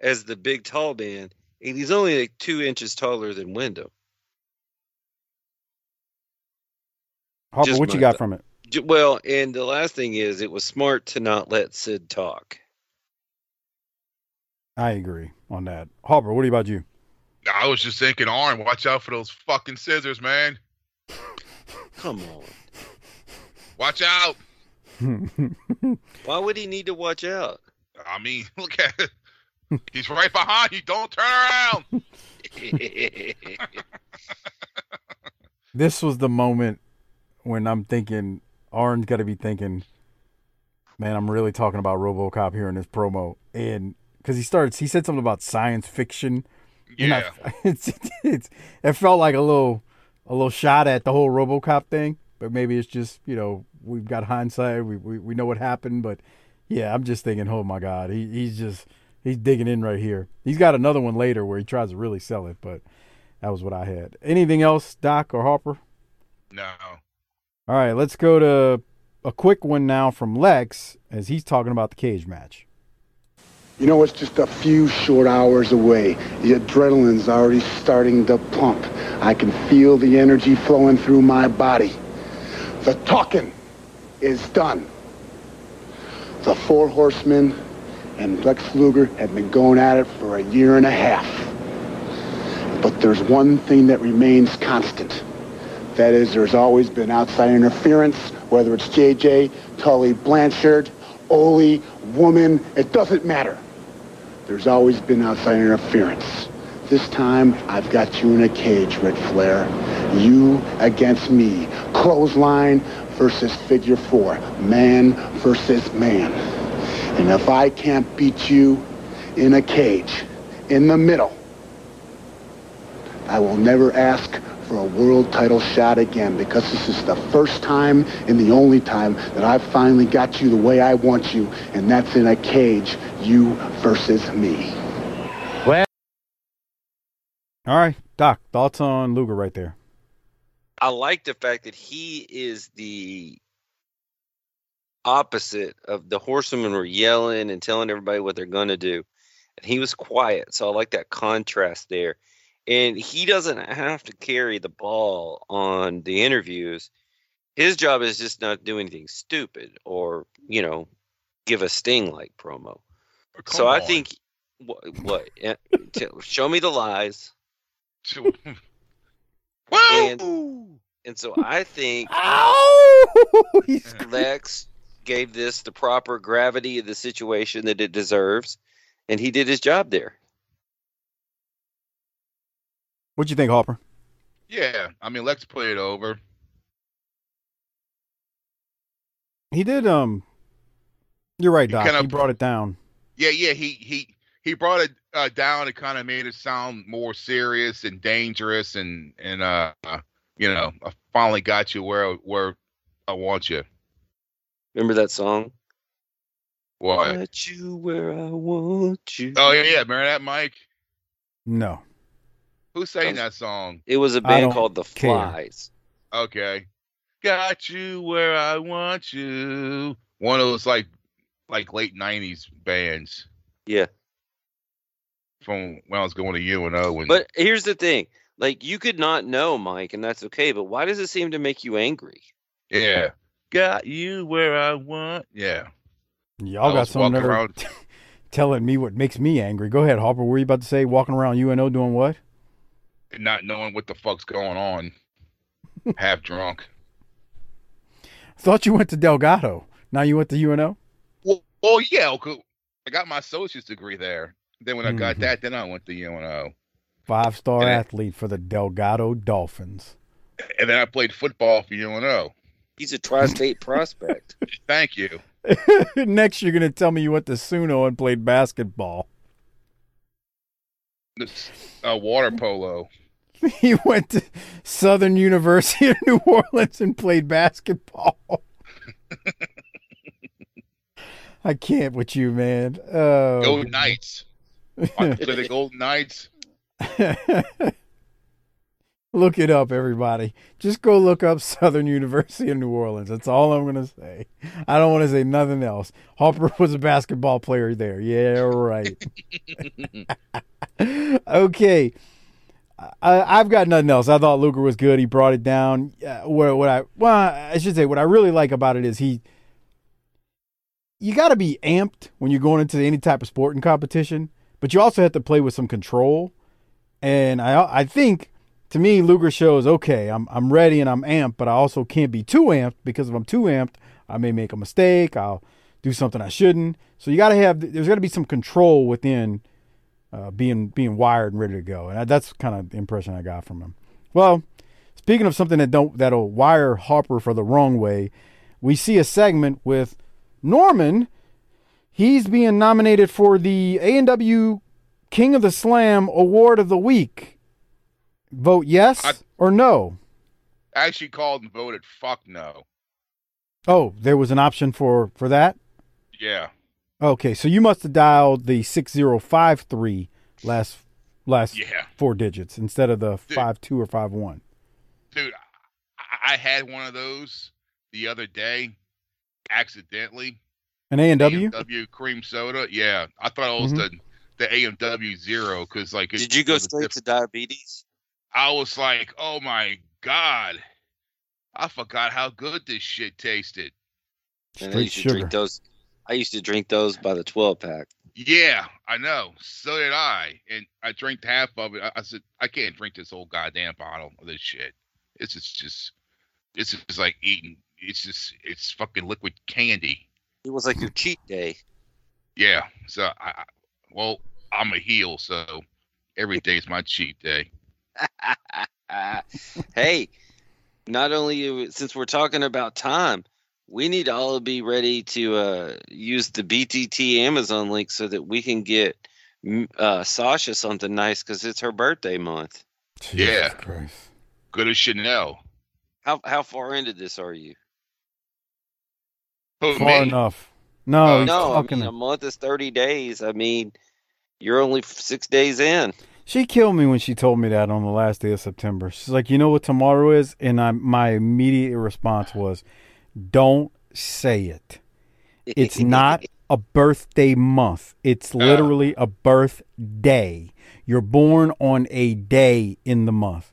as the big tall man, and he's only like two inches taller than Windham.
Harper,
Just
what you got
th-
from it?
J- Well, and the last thing is, it was smart to not let Sid talk.
I agree on that. Harper, what about you?
I was just thinking, Arn, watch out for those fucking scissors, man.
Come on.
Watch out. *laughs*
Why would he need to watch out?
I mean, *laughs* look at it. *laughs* He's right behind you. Don't turn around. *laughs*
this was the moment when I'm thinking Arn's got to be thinking, man, I'm really talking about RoboCop here in this promo, and because he starts, he said something about science fiction. And I-
Yeah. *laughs*
it's, it's it felt like a little a little shot at the whole RoboCop thing, but maybe it's just you know we've got hindsight, we we, we know what happened, but yeah, I'm just thinking, oh my god, he he's just he's digging in right here. He's got another one later where he tries to really sell it, but that was what I had. Anything else, Doc or Harper?
No.
All right, let's go to a quick one now from Lex as he's talking about the cage match.
You know, it's just a few short hours away. The adrenaline's already starting to pump. I can feel the energy flowing through my body. The talking is done. The Four Horsemen and Lex Luger have been going at it for a year and a half. But there's one thing that remains constant. That is, there's always been outside interference, whether it's JJ, Tully Blanchard, Ole, woman, it doesn't matter. There's always been outside interference. This time, I've got you in a cage, Ric Flair. You against me. Clothesline versus figure four. Man versus man. And if I can't beat you in a cage, in the middle, I will never ask for a world title shot again because this is the first time and the only time that I've finally got you the way I want you, and that's in a cage, you versus me.
Well,
All right, Doc, thoughts on Luger right there?
I like the fact that he is the opposite of the horsemen were yelling and telling everybody what they're going to do. And he was quiet. So I like that contrast there. And he doesn't have to carry the ball on the interviews. His job is just not do anything stupid or, you know, give a sting like promo. so I
on.
think what, what eh, t- show me the lies. *laughs* And, and so I think
Ow! *laughs* *laughs*
Lex gave this the proper gravity of the situation that it deserves, and he did his job there.
What do you think, Harper?
Yeah, I mean, let's play it over.
He did. Um, you're right,
He
Doc.
kinda-
he brought it down.
Yeah, yeah, he he he brought it uh, down. It kind of made it sound more serious and dangerous, and and uh, uh, you know, I finally got you where where I want you.
Remember that song?
What?
Got you where I want you.
Oh yeah, yeah. Remember that, Mike?
No.
Who sang that song?
It was a band called The
care.
Flies.
Okay. Got you where I want you. One of those like like late nineties bands
Yeah.
from when I was going to UNO and
But here's the thing. Like you could not know, Mike, and that's okay, but why does it seem to make you angry?
yeah. Got you where I want yeah.
Y'all
I
got some nerve *laughs* telling me what makes me angry. Go ahead, Harper. What were you about to say? Walking around UNO doing what?
not knowing what the fuck's going on. *laughs* Half drunk.
Thought you went to Delgado. Now you went to UNO.
Well, well yeah, okay. I got my associate's degree there. Then when I got
Mhm.
that, then I went to UNO.
Five star athlete for the Delgado Dolphins.
And then I played football for UNO.
He's a tri-state *laughs* prospect.
Thank you. *laughs*
Next, you're gonna tell me you went to Suno and played basketball.
This, uh, water polo. *laughs*
He went to Southern University of New Orleans and played basketball. I can't with you, man. Oh,
Golden Knights. I played the Golden Knights.
Look it up, everybody. Just go look up *laughs* Southern University of New Orleans. That's all I'm gonna say. I don't want to say nothing else. Harper *laughs* was a basketball player there. Yeah, right. *laughs* okay. I, I've got nothing else. I thought Luger was good. He brought it down. Uh, what, what I well, I should say what I really like about it is he. You got to be amped when you're going into any type of sporting competition, but you also have to play with some control. And I I think to me Luger shows okay. I'm I'm ready and I'm amped, but I also can't be too amped because if I'm too amped, I may make a mistake. I'll do something I shouldn't. So you got to have there's got to be some control within uh, being being wired and ready to go. And that's kind of the impression I got from him. Well, speaking of something that don't that'll wire Harper for the wrong way, we see a segment with Norman. He's being nominated for the A&W King of the Slam Award of the Week. Vote yes
I-
or no.
I actually called and voted fuck no.
Oh, there was an option for for that.
Yeah.
Okay, so you must have dialed the six zero five three last last
Yeah.
four digits instead of the
Dude.
five two or five one.
Dude, I, I had one of those the other day accidentally.
An A and W.
A&W cream soda. Yeah. I thought it was
Mhm.
the the A&W zero because like it,
Did you go straight to diabetes?
I was like, oh my god, I forgot how good this shit tasted.
And I
Straight
used to drink those. I used to drink those by the 12 pack.
Yeah, I know. So did I, and I drank half of it. I, I said, I can't drink this whole goddamn bottle of this shit. It's just, just, it's just like eating. It's just, it's fucking liquid candy.
It was like your cheat day.
Yeah. So I, I well, I'm a heel, so every day is my cheat day. *laughs*
hey, not only since we're talking about time, we need to all be ready to uh, use the BTT Amazon link so that we can get uh, Sasha something nice because it's her birthday month.
Jesus
Yeah.
Christ.
Go to Chanel.
How how far into this are you?
Who,
Far
me?
enough. No, he's
no, I mean, a month is thirty days. I mean, you're only six days in.
She killed me when she told me that on the last day of September. She's like, "You know what tomorrow is?" And I, my immediate response was, "Don't say it. It's *laughs* not a birthday month. It's oh. literally a birthday. You're born on a day in the month."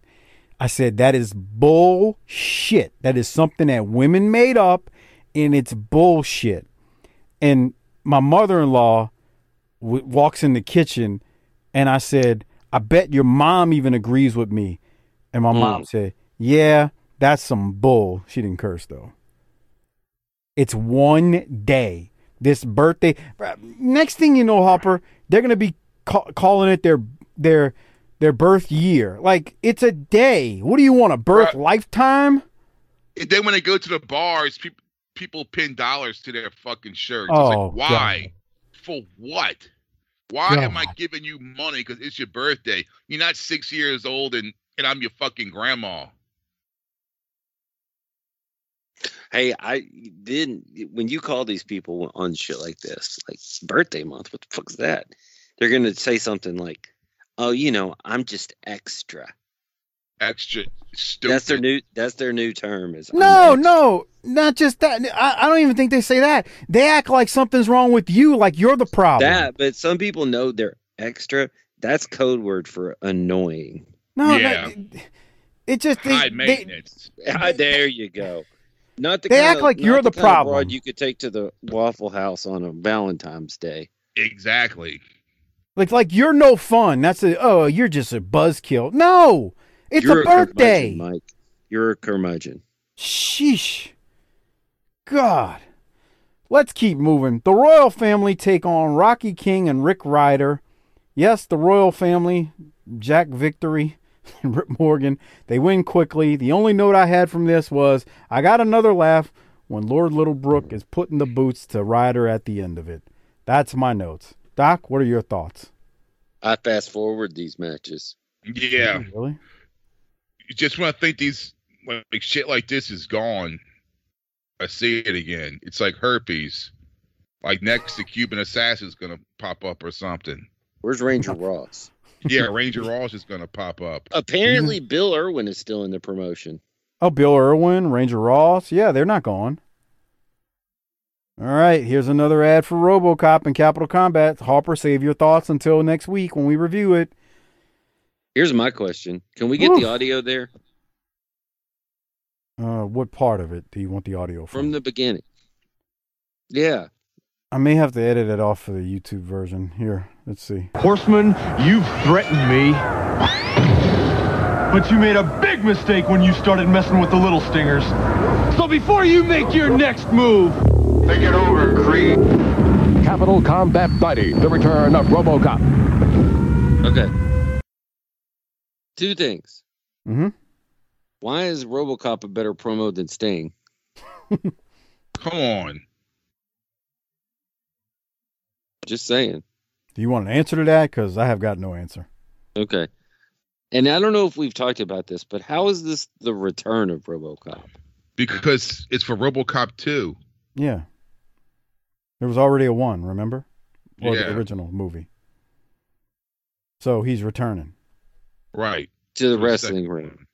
I said, "That is bullshit. That is something that women made up, and it's bullshit." And my mother-in-law w- walks in the kitchen, and I said, "I bet your mom even agrees with me." And my mom mm. said, "Yeah, that's some bull." She didn't curse though. It's one day. This birthday. Next thing you know, Harper, they're gonna be ca- calling it their their their birth year. Like it's a day. What do you want? A birth lifetime?
And then when they go to the bars, people people pin dollars to their fucking shirts.
Oh,
it's like, oh, why? For what? Why am I giving you money because it's your birthday? You're not six years old and, and I'm your fucking grandma.
Hey, I didn't when you call these people on shit like this, like birthday month. What the fuck's that? They're gonna say something like, "Oh, you know, I'm just extra."
Extra stupid.
That's their new. That's their new term. Is
No,
extra.
no, not just that. I, I don't even think they say that. They act like something's wrong with you, like you're the problem.
That, but some people know they're extra. That's code word for annoying.
no,
Yeah.
that- it just they,
high
they,
maintenance. *laughs*
Ah, there you go. Not the
They act
of-
like you're the
kind of
problem.
You could take to the Waffle House on a Valentine's Day.
exactly.
like like you're no fun. That's a oh you're just a buzzkill. No, it's
You're
a birthday.
curmudgeon, Mike. You're a curmudgeon.
Sheesh. God. Let's keep moving. The royal family take on Rocky King and Rick Ryder. Yes, the royal family, Jack Victory *laughs* and Rip Morgan, they win quickly. The only note I had from this was I got another laugh when Lord Littlebrook is putting the boots to Ryder at the end of it. That's my notes. Doc, what are your thoughts?
I fast forward these matches.
Yeah.
Really?
Just when I think these like shit like this is gone, I see it again. It's like herpes. Like next to Cuban Assassin's gonna pop up or something.
Where's Ranger Ross?
Yeah, *laughs* Ranger Ross is gonna pop up.
Apparently, Bill Irwin is still in the promotion.
Oh, Bill Irwin, Ranger Ross. Yeah, they're not gone. All right, here's another ad for RoboCop and Capital Combat. Harper, save your thoughts until next week when we review it.
Here's my question: Can we get
Woof.
the audio there
Uh, what part of it do you want the audio from?
from the beginning? Yeah,
I may have to edit it off for the YouTube version. Here, let's see.
Horseman, you've threatened me. But you made a big mistake when you started messing with the little stingers. So before you make your next move,
Think it over, Creed.
Capital Combat Buddy, the return of RoboCop.
okay. Two things.
Mm-hmm.
Why is RoboCop a better promo than Sting? *laughs*
Come on.
Just saying.
Do you want an answer to that? Because I have got no answer.
Okay. And I don't know if we've talked about this, but how is this the return of RoboCop?
Because it's for RoboCop 2.
Yeah. There was already a one, remember? Or
Yeah.
the original movie. So he's returning.
Right.
To the
For
wrestling
second
ring.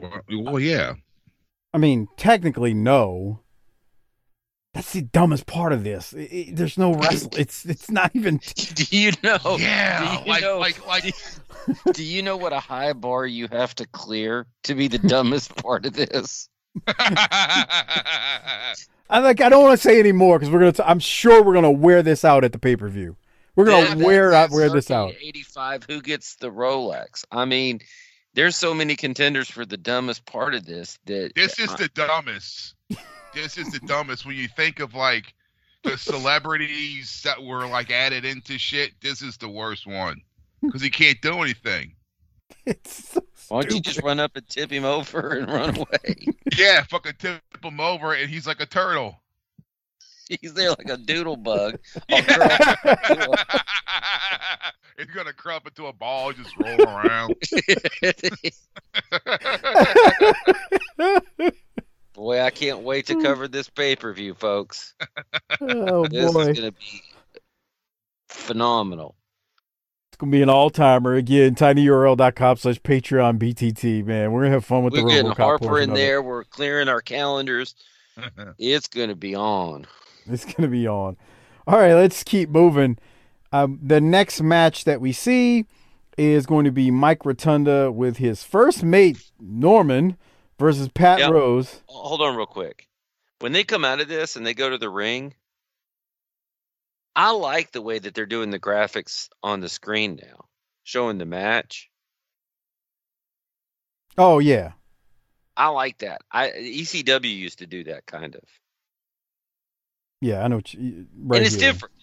Well, well, yeah.
I mean, technically, no. That's the dumbest part of this. I- I- there's no wrestle. *laughs* It's it's not even. *laughs*
Do you know?
Yeah,
do you
like-
know,
like- like-
Do, *laughs* do you know what a high bar you have to clear to be the dumbest part of this?
I like. I don't want to say any more because we're gonna. T- I'm sure we're gonna wear this out at the pay per view. We're gonna
Yeah,
wear out wear this out.
85. Who gets the Rolex? I mean, there's so many contenders for the dumbest part of this that
This uh, is
I-
the dumbest. this is the dumbest. When you think of like the celebrities that were like added into shit, this is the worst one because he can't do anything. *laughs*
It's so
Why don't you just run up and tip him over and run away?
Yeah, fucking tip him over and he's like a turtle. *laughs*
He's there like a doodle bug. *laughs* all.
It's *laughs* gonna crump into a ball, just roll around.
Boy, I can't wait to cover this pay per view, folks.
Oh
This
boy,
is gonna be phenomenal.
it's gonna be an all timer again. tinyurl.com slash Patreon BTT. Man, we're gonna have fun with
We're
the
getting
RoboCop
Harper in
of it.
there. We're clearing our calendars. It's gonna be on. *laughs*
It's gonna be on. All right, let's keep moving. Um, the next match that we see is going to be Mike Rotunda with his first mate Norman versus Pat
Yeah.
Rose.
Hold on, real quick. When they come out of this and they go to the ring, I like the way that they're doing the graphics on the screen now, showing the match.
Oh yeah,
I like that. I ECW used to do that kind of,
yeah, I know. What you, right
and it's
here.
different.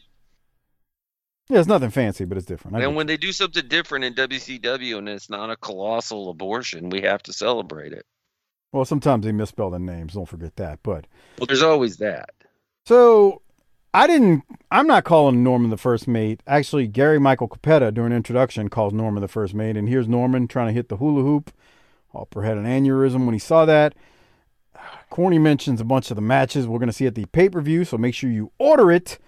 Yeah, it's nothing fancy, but it's different. I
And when they do something different in WCW and it's not a colossal abortion, we have to celebrate it.
Well, sometimes they misspell the names. Don't forget that. But
Well, there's always that.
so I didn't. I'm not calling Norman the first mate. Actually, Gary Michael Cappetta during introduction calls Norman the first mate, and here's Norman trying to hit the hula hoop. Harper had an aneurysm when he saw that. Corny mentions a bunch of the matches we're going to see at the pay per view, so make sure you order it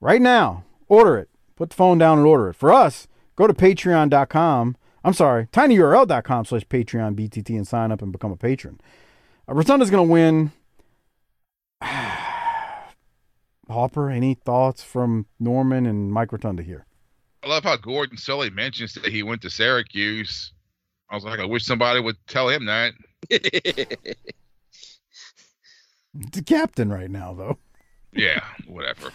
right now. Order it. Put the phone down and order it. For us, go to patreon.com. I'm sorry, tinyurl.com slash Patreon BTT and sign up and become a patron. Uh, Rotunda's going to win. *sighs* Harper, any thoughts from Norman and Mike Rotunda here?
I love how Gordon Solie mentions that he went to Syracuse. I was like, I wish somebody would tell him that. *laughs*
The captain right now, though.
Yeah, whatever.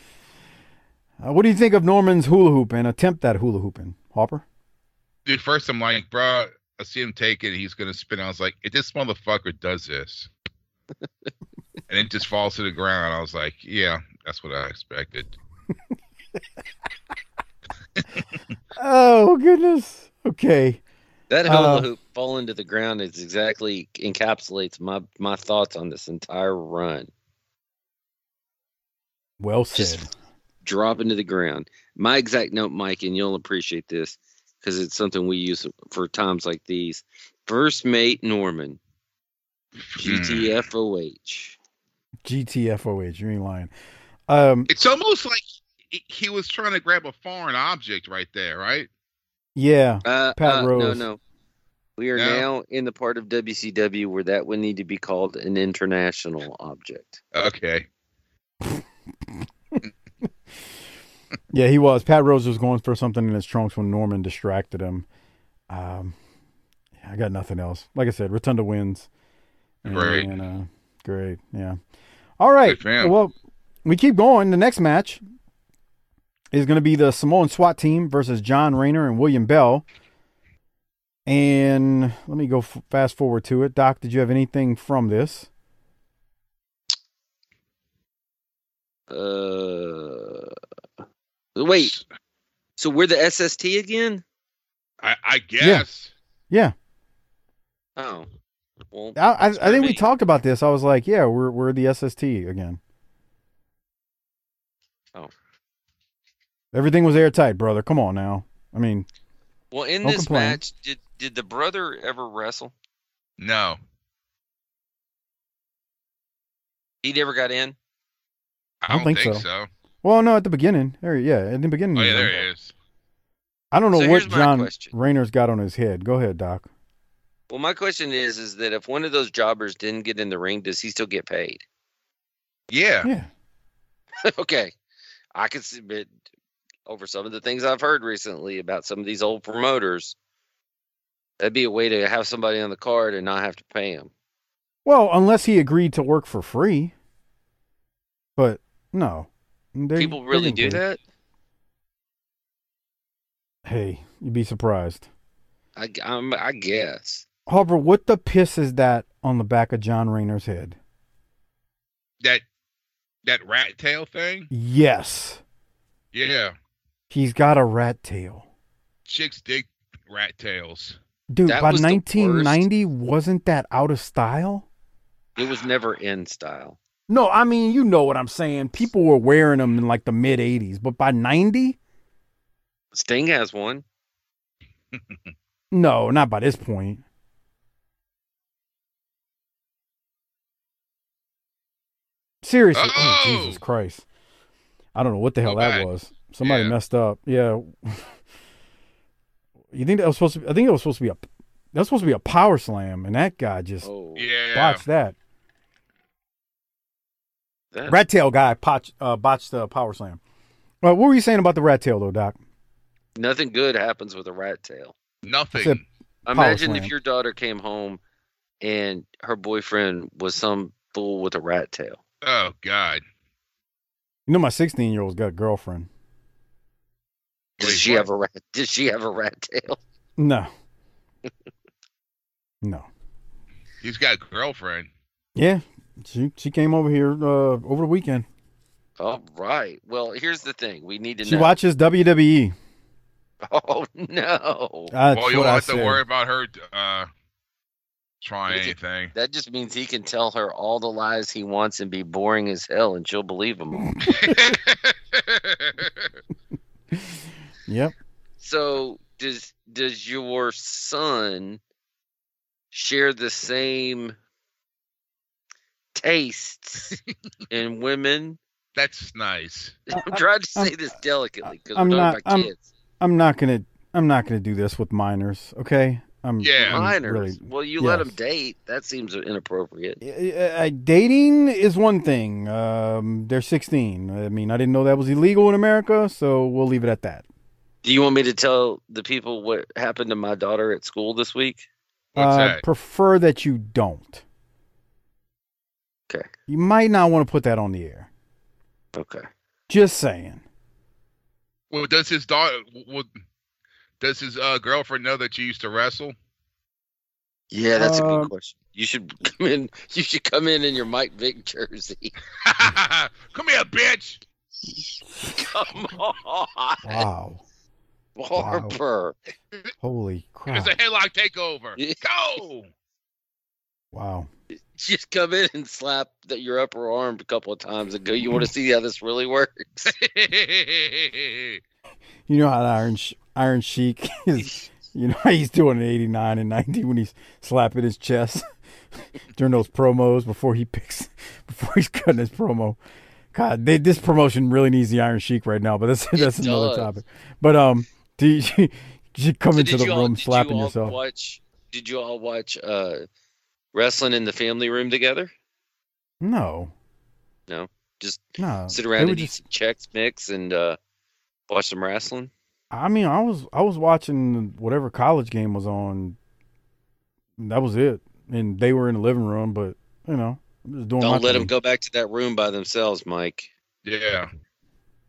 Uh, what do you think of Norman's hula hoop and attempt that hula hooping, Harper?
Dude, first I'm like, bro, I see him take it. He's gonna spin. I was like, if this motherfucker does this, *laughs* and it just falls to the ground, I was like, yeah, that's what I expected. *laughs*
Oh goodness. Okay.
That hula
Uh,
hoop falling to the ground is exactly encapsulates my my thoughts on this entire run.
Well said.
Dropping to the ground. My exact note, Mike, and you'll appreciate this because it's something we use for times like these. First mate Norman, GTFOH.
GTFOH. You ain't lying. Um,
It's almost like he- he was trying to grab a foreign object right there, right?
Yeah.
Uh,
Pat
uh,
Rose.
No, no. We are
No?
now in the part of WCW where that would need to be called an international object.
Okay. *laughs*
Yeah, he was. Pat Rose was going for something in his trunks when Norman distracted him. Um, I got nothing else. Like I said, Rotunda wins. And,
Great.
And, uh, great. Yeah. All right.
Good for him.
Well, we keep going. The next match is going to be the Samoan SWAT team versus John Rayner and William Bell. And let me go f- fast forward to it. Doc, did you have anything from this?
Uh, wait. So we're the SST again?
I, I guess.
Yeah. yeah.
Oh, well,
I, I, I
for
think we talked about this. I was like, yeah, we're we're the SST again.
Oh.
Everything was airtight, brother. Come on now. I mean,
Well, in this
complain.
match, did did the brother ever wrestle?
No.
He never got in.
I
don't
don't,
think
think,
so.
so.
well, no, at the beginning. There, yeah, at the beginning.
Oh yeah, there he is.
I don't know
So
what John
question.
Rayner's got on his head. Go ahead, Doc.
Well, my question is, is that if one of those jobbers didn't get in the ring, does he still get paid?
Yeah.
Yeah. *laughs*
okay, I can see, but over some of the things I've heard recently about some of these old promoters, that'd be a way to have somebody on the card and not have to pay him.
Well, unless he agreed to work for free. But no. They-
People really do
care.
that?
Hey, you'd be surprised.
I, g- I'm- I guess.
Harper, what the piss is that on the back of John Rayner's head?
That that rat tail thing.
Yes.
Yeah.
He's got a rat tail.
Chicks dig rat tails.
Dude,
That
by
was
1990, wasn't that out of style?
It was never in style.
No, I mean, you know what I'm saying. People were wearing them in like the mid 80s, but by 90,
Sting has one.
No, not by this point. Seriously. Oh,
Oh!
Jesus Christ. I don't know what the hell
Go
that
back.
was. Somebody
Yeah.
messed up. Yeah. *laughs* you think that was supposed to be, I think it was supposed to be a that was supposed to be a power slam, and that guy just
Oh,
Yeah.
botched that.
that-
Rat tail guy botched, uh, botched the power slam. Well, what were you saying about the rat tail though, Doc?
nothing good happens with a rat tail.
Nothing.
said-
Imagine
slam.
if your daughter came home and her boyfriend was some fool with a rat tail.
Oh God.
You know my 16 year old's got a girlfriend.
Does
Wait,
she
what?
have a rat? Does she have a rat tail?
No. *laughs* no.
He's got a girlfriend.
Yeah, she she came over here uh, over the weekend.
All right. Well, here's the thing. We need to
She
know.
watches WWE. *laughs*
Oh no.
That's
well, you
what
don't
I
have to
said.
worry about her uh, trying
Is it-
anything.
That just means he can tell her all the lies he wants and be boring as hell, and she'll believe them all. *laughs*
Yep.
so, does does your son share the same tastes *laughs* in women?
That's nice. *laughs*
I'm trying to say this delicately because
I'm not- I'm-
kids.
I'm not gonna I'm not gonna do this with minors. Okay. I'm
Yeah.
I'm
Minors.
really-
well, you let
yes.
them date. That seems inappropriate.
Uh, dating is one thing. Um, they're 16. I mean, I didn't know that was illegal in America, so we'll leave it at that.
Do you want me to tell the people what happened to my daughter at school this week?
What's
uh,
that?
Prefer that you don't.
Okay.
You might not want to put that on the air.
Okay.
Just saying.
Well, does his daughter? Well, does his uh, girlfriend know that you used to wrestle?
Yeah, that's a
Uh,
good question. You should *laughs* come in. You should come in in your Mike Vick jersey. *laughs*
Come here, bitch. *laughs*
Come on,
Wow.
Harper.
Holy crap.
It's
crap.
a headlock takeover.
Yeah.
Go.
Wow.
Just come in and slap the, your upper arm a couple of times and go. You want to see how this really works? *laughs*
You know how Iron Sh- Iron Sheik *laughs* is. You know how he's doing in '89 and '90 when he's slapping his chest *laughs* during those promos before he picks before he's cutting his promo. God, they, this promotion really needs the Iron Sheik right now, but that's that's another
does.
topic. But um, do you, *laughs* you come
So
into the
you all-
room slapping
you
yourself.
Watch? Did you all watch uh, wrestling in the family room together?
No,
No, just
no.
sit around
were
and
just-
eat some Chex Mix and uh, watch some wrestling.
I mean, I was I was watching whatever college game was on. That was it, and they were in the living room. But you know, I'm just doing.
Don't let them go back to that room by themselves, Mike.
Yeah.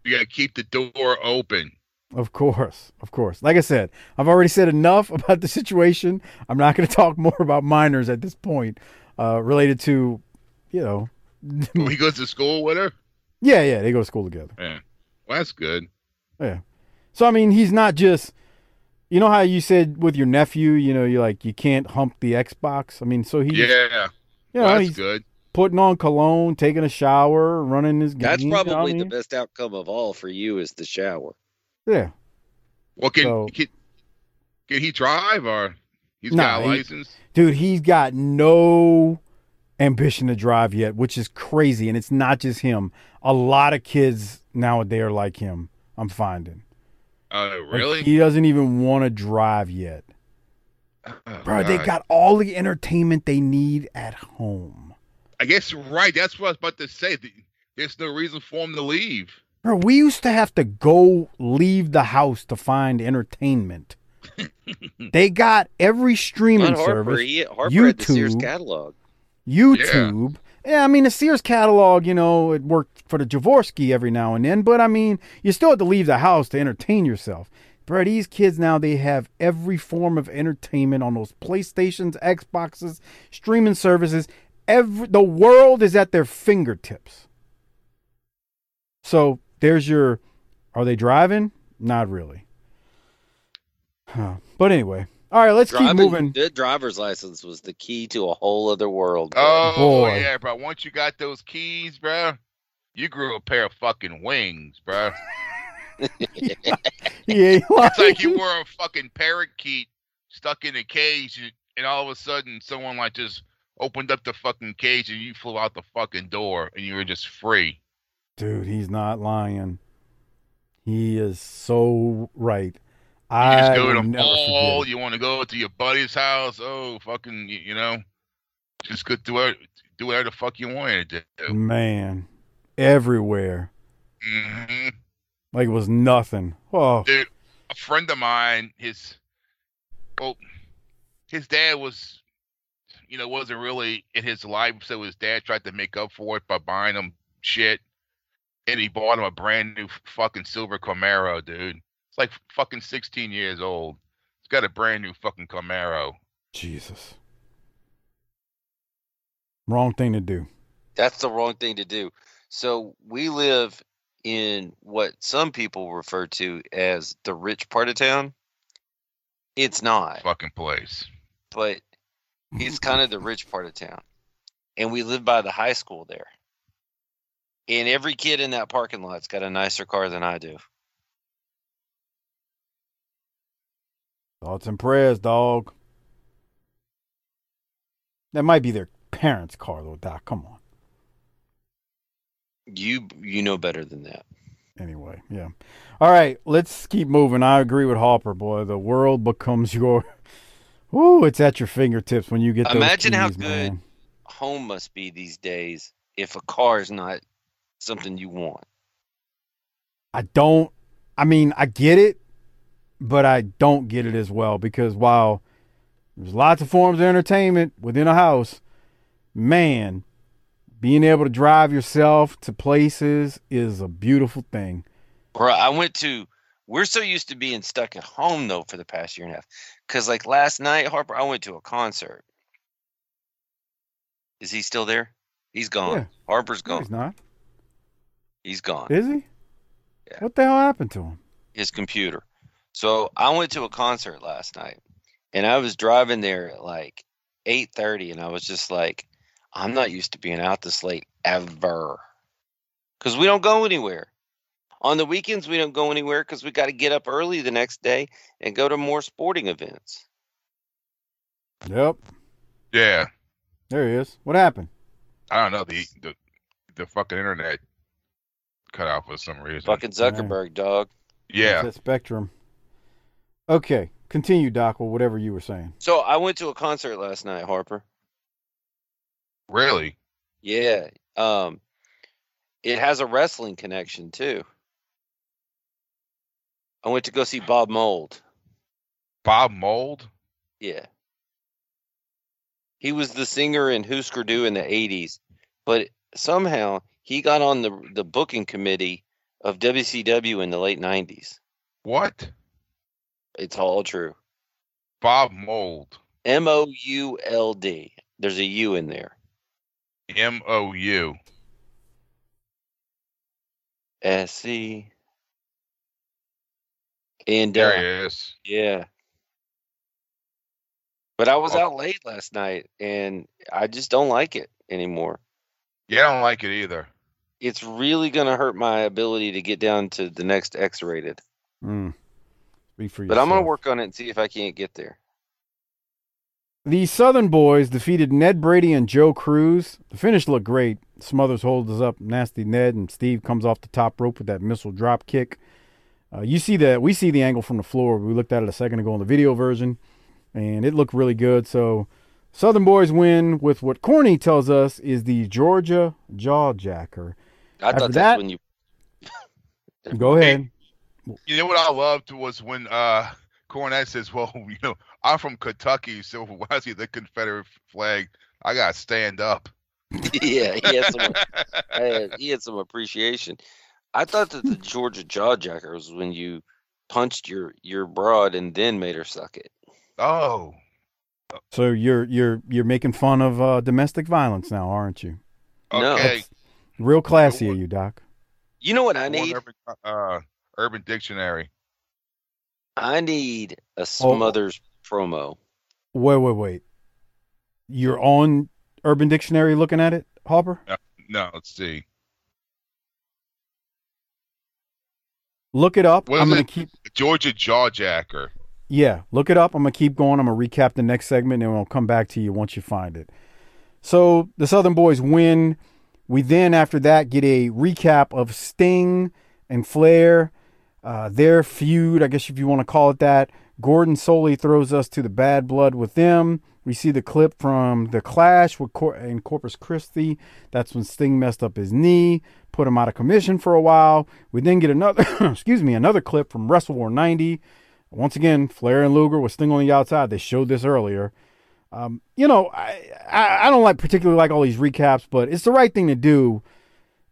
You gotta keep the door open.
Of course, of course. Like I said, I've already said enough *laughs* about the situation. I'm not going to talk more about minors at this point, uh, related to, you know, *laughs*
Oh, he goes to school with her.
yeah, yeah, they go to school together.
Yeah. Well, that's good.
Yeah. So I mean, he's not just, you know how you said with your nephew, you know, you like you can't hump the Xbox. I mean, so he.
Yeah.
you know,
well, that's
he's
good.
putting on cologne, taking a shower, running his.
That's
game, you know I
probably the best outcome of all for you is the shower.
Yeah.
Well, can,
So-
can can he drive or he's
Nah,
got a
he-
license?
Dude, he's got no ambition to drive yet, which is crazy. And it's not just him. A lot of kids nowadays are like him, I'm finding.
Oh,
Like,
really?
he doesn't even want to drive yet.
Oh,
Bro, they got all the entertainment they need at home.
I guess right. That's what I was about to say. There's no reason for him to leave.
Bro, we used to have to go leave the house to find entertainment. *laughs* they got every streaming
Harper.
service.
He, Harper the Sears
YouTube.
catalog.
YouTube. Yeah. I mean, the Sears catalog, you know, it worked for the Javorsky every now and then, but I mean, you still had to leave the house to entertain yourself. Bro, these kids now, they have every form of entertainment on those PlayStations, Xboxes, streaming services. Every The world is at their fingertips. So there's your. Are they driving? Not really. Huh. But anyway. All right, let's keep
Driving,
moving.
The driver's license was the key to a whole other world. bro.
Oh
boy.
yeah, bro. Once you got those keys, bro, you grew a pair of fucking wings, bro. *laughs* *laughs*
yeah, ain't lying.
It's like you were a fucking parakeet stuck in a cage, and- and all of a sudden someone like just opened up the fucking cage and you flew out the fucking door and you were just free.
Dude, he's not lying. He is so right.
You
I
just go to the mall. You want to go to your buddy's house. Oh, fucking, you, know, just go do it, do whatever the fuck you want to do.
Man, everywhere.
hmm
Like it was nothing. Oh,
Dude, a friend of mine, his, well, his dad was, you know, wasn't really in his life, so his dad tried to make up for it by buying him shit, and he bought him a brand new fucking silver Camaro, dude. It's like fucking 16 years old. It's got a brand new fucking Camaro.
Jesus. Wrong thing to do.
That's the wrong thing to do. So we live in what some people refer to as the rich part of town. It's not,
Fucking place.
but it's kind of the rich part of town. And we live by the high school there. And every kid in that parking lot's got a nicer car than I do.
Thoughts and prayers, dog. That might be their parents' car, though, Doc. Come on.
You you know better than that.
Anyway, yeah. All right, let's keep moving. I agree with Hopper, boy. The world becomes your. *laughs* Ooh, it's at your fingertips when you get
Imagine how good
man.
home must be these days if a car is not something you want.
I don't. I mean, I get it, but I don't get it as well because while there's lots of forms of entertainment within a house, man, being able to drive yourself to places is a beautiful thing.
Bro, I went to. We're so used to being stuck at home though for the past year and a half. Cause like last night, Harper, I went to a concert. Is he still there? He's gone.
Yeah.
Harper's
No,
gone.
he's not.
He's gone.
Is he?
Yeah.
What the hell happened to him?
His computer. So I went to a concert last night, and I was driving there at like eight thirty, and I was just like, I'm not used to being out this late ever, because we don't go anywhere. On the weekends, we don't go anywhere because we got to get up early the next day and go to more sporting events.
Yep.
Yeah.
There he is. What happened?
I don't know. The the, the fucking internet cut out for some reason.
Fucking Zuckerberg, dog.
yeah.
That's that spectrum. Okay. Continue, Doc, or whatever you were saying.
So I went to a concert last night, Harper.
Really?
Yeah. Um, it has a wrestling connection too. I went to go see Bob Mould.
Bob Mould?
Yeah. He was the singer in Husker Du in the 80s, but somehow he got on the the booking committee of WCW in the late 90s.
What?
It's all true.
Bob Mould.
M O U L D. There's a U in there.
M O U.
S C. And
There
uh,
he is.
Yeah. But I was
Oh.
out late last night and I just don't like it anymore.
Yeah, I don't like it either.
It's really going to hurt my ability to get down to the next X rated.
Mm.
But I'm going to work on it and see if I can't get there.
The Southern Boys defeated Ned Brady and Joe Cruz. The finish looked great. Smothers holds us up, nasty Ned, and Steve comes off the top rope with that missile drop kick. Uh, you see that we see the angle from the floor. We looked at it a second ago in the video version, and it looked really good. So Southern Boys win with what Corny tells us is the Georgia Jawjacker.
I
After
thought
that-
when you. *laughs*
Go ahead.
You know what I loved was when uh Cornette says, "Well, *laughs* you know, I'm from Kentucky, so why is he the Confederate flag, I gotta stand up." *laughs*
yeah, he had, some, uh, he had some appreciation. I thought that the Georgia Jawjacker was when you punched your, your broad and then made her suck it.
Oh,
So you're you're you're making fun of uh, domestic violence now, aren't you?
No.
okay.
Real classy of you, Doc.
You know what I
I
need?
Urban, uh, Urban Dictionary.
I need a
Oh.
Smothers promo.
Wait, wait, wait. You're on Urban Dictionary looking at it, Hopper?
No, no, let's see.
Look it up.
What
I'm gonna keep.
Georgia Jawjacker.
Yeah, look it up. I'm gonna keep going. I'm gonna recap the next segment, and we'll come back to you once you find it. So the Southern Boys win. We then, after that, get a recap of Sting and Flair, uh, their feud. I guess if you want to call it that. Gordon Solie throws us to the bad blood with them. We see the clip from the Clash with Cor- in Corpus Christi. That's when Sting messed up his knee, put him out of commission for a while. We then get another, *coughs* excuse me, another clip from WrestleWar 90. Once again, Flair and Luger with Sting on the outside. They showed this earlier. Um, you know, I, I I don't like particularly like all these recaps, but it's the right thing to do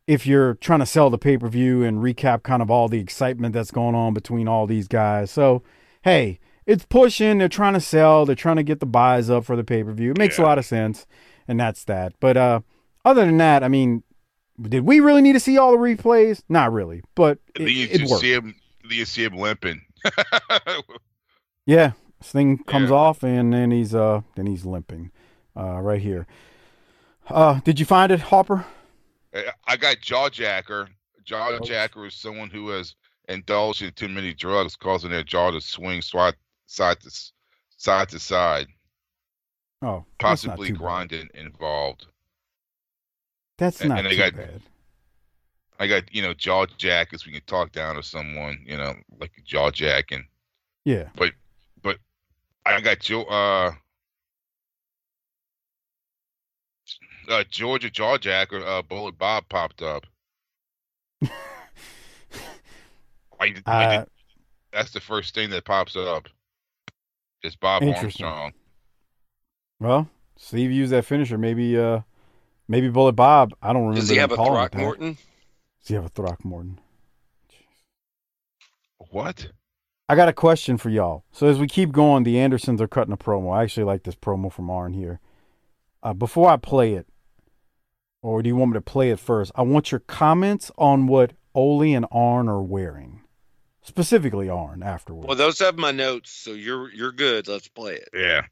if you're trying to sell the pay per view and recap kind of all the excitement that's going on between all these guys. So, hey, it's pushing. They're trying to sell. They're trying to get the buys up for the pay per view. It makes a lot of sense, and that's that. But uh, other than that, I mean, did we really need to see all the replays? Not really, but it,
you
it worked.
see him. You see him limping. *laughs*
Yeah, this thing comes
Yeah.
off and then he's uh then he's limping, uh right here. Uh, did you find it, Hopper?
I- I got Jawjacker. Jawjacker is someone who has indulged in too many drugs, causing their jaw to swing side side to side to side,
Oh,
possibly
too bad.
grinding involved.
That's
And-
not
and they
too
got-
bad.
I got you know jaw jackers. We can talk down to someone, you know, like jaw jacking.
Yeah.
But I got Joe uh uh Georgia Jawjacker, uh Bullet Bob popped up. I, I *laughs*
Uh,
did, that's the first thing that pops up. It's Bob Armstrong.
Well, Steve used that finisher. Maybe uh, maybe Bullet Bob. I don't remember.
Does he have a
calling it.
Throckmorton?
Does he have a Throckmorton?
What?
I got a question for y'all. So as we keep going, the Andersons are cutting a promo. I actually like this promo from Arn here. Uh, before I play it, or do you want me to play it first? I want your comments on what Ole and Arn are wearing, specifically Arn. Afterwards.
Well, those have my notes, so you're you're good. Let's play it.
Yeah.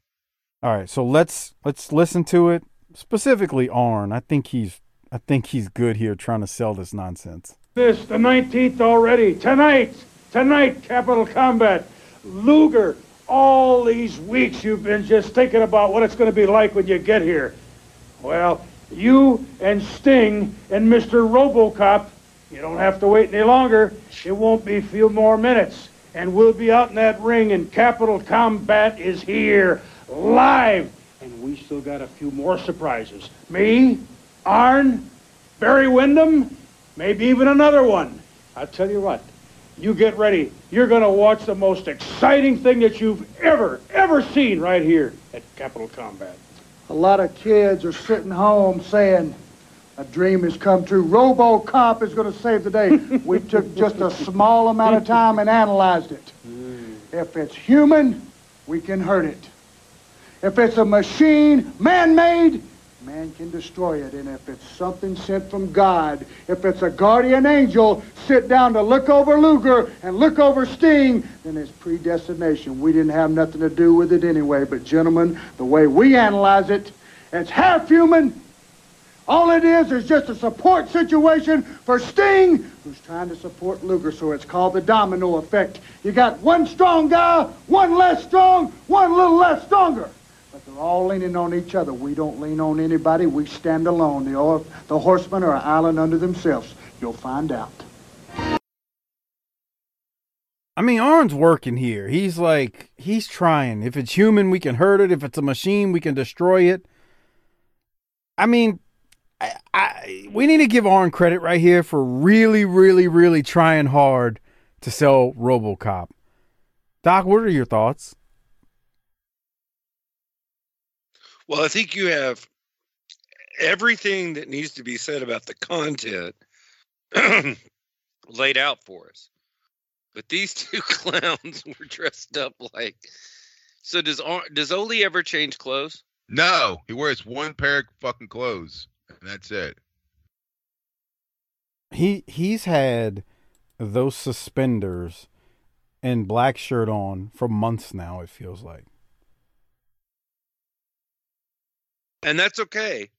All right, so let's let's listen to it. Specifically Arn. I think he's I think he's good here trying to sell this nonsense.
This, the 19th already. Tonight, tonight, Capital Combat. Luger, all these weeks you've been just thinking about what it's going to be like when you get here. Well, you and Sting and Mr. Robocop, you don't have to wait any longer. It won't be a few more minutes. And we'll be out in that ring, and Capital Combat is here, live. And we still got a few more surprises. Me, Arn, Barry Windham, maybe even another one. I'll tell you what, you get ready. You're going to watch the most exciting thing that you've ever, ever seen right here at Capital Combat.
A lot of kids are sitting home saying, a dream has come true. RoboCop is going to save the day. *laughs* we took just a small amount of time and analyzed it. Mm. If it's human, we can hurt it. If it's a machine, man-made, man can destroy it. And if it's something sent from God, if it's a guardian angel sit down to look over Luger and look over Sting, then it's predestination. We didn't have nothing to do with it anyway. But gentlemen, the way we analyze it, it's half human. All it is is just a support situation for Sting, who's trying to support Luger. So it's called the domino effect. You got one strong guy, one less strong, one little less stronger. But they're all leaning on each other. We don't lean on anybody. We stand alone. The, or- the horsemen are an island unto themselves. You'll find out.
I mean, Arn's working here. He's like, he's trying. If it's human, we can hurt it. If it's a machine, we can destroy it. I mean, I, I, we need to give Arn credit right here for really, really, really trying hard to sell RoboCop. Doc, what are your thoughts?
Well, I think you have everything that needs to be said about the content *clears throat* laid out for us. But these *laughs* two clowns were dressed up like. So does Ar- does Ole ever change clothes?
No, he wears one pair of fucking clothes, and that's it.
He he's had those suspenders and black shirt on for months now. It feels like.
And that's okay.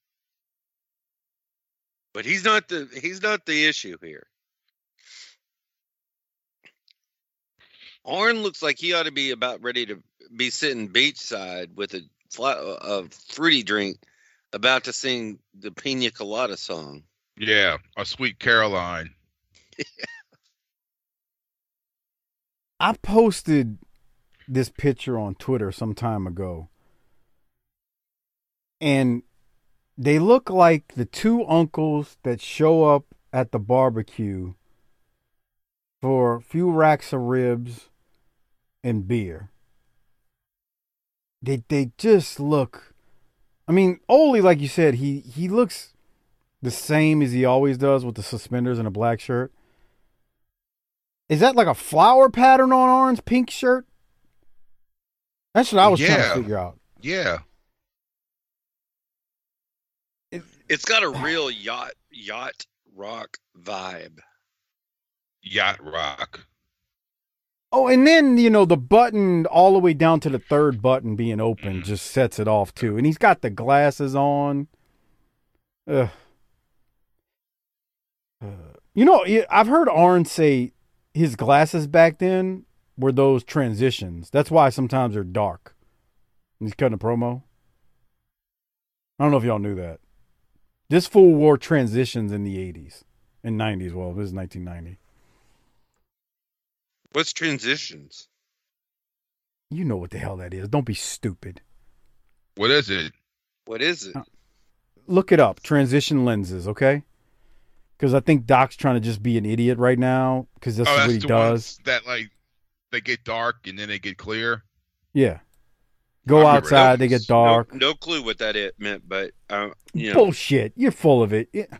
But he's not the he's not the issue here. Arn looks like he ought to be about ready to be sitting beachside with a, a fruity drink, about to sing the Pina Colada song.
Yeah, a sweet Caroline.
I posted this picture on Twitter some time ago. And they look like the two uncles that show up at the barbecue for a few racks of ribs and beer. They they just look I mean, Ole, like you said, he he looks the same as he always does with the suspenders and a black shirt. Is that like a flower pattern on Arn's pink shirt? That's what I was trying to figure out.
Yeah.
It's got a real yacht yacht rock vibe.
Yacht rock.
Oh, and then you know the button all the way down to the third button being open just sets it off too. And he's got the glasses on. Ugh. Uh, you know, I've heard Arn say his glasses back then were those transitions. That's why sometimes they're dark. He's cutting a promo. I don't know if y'all knew that. This fool wore transitions in the 80s and 90s. Well, this is 1990.
What's transitions?
You know what the hell that is. Don't be stupid.
What is it?
What is it?
Uh, look it up. Transition lenses, okay? Because I think Doc's trying to just be an idiot right now because this
oh, that's
what he
the
does.
ones that like they get dark and then they get clear.
Yeah. Go
I
outside, they get dark.
No, no clue what that it meant, but uh, you know,
Bullshit. You're full of it. It-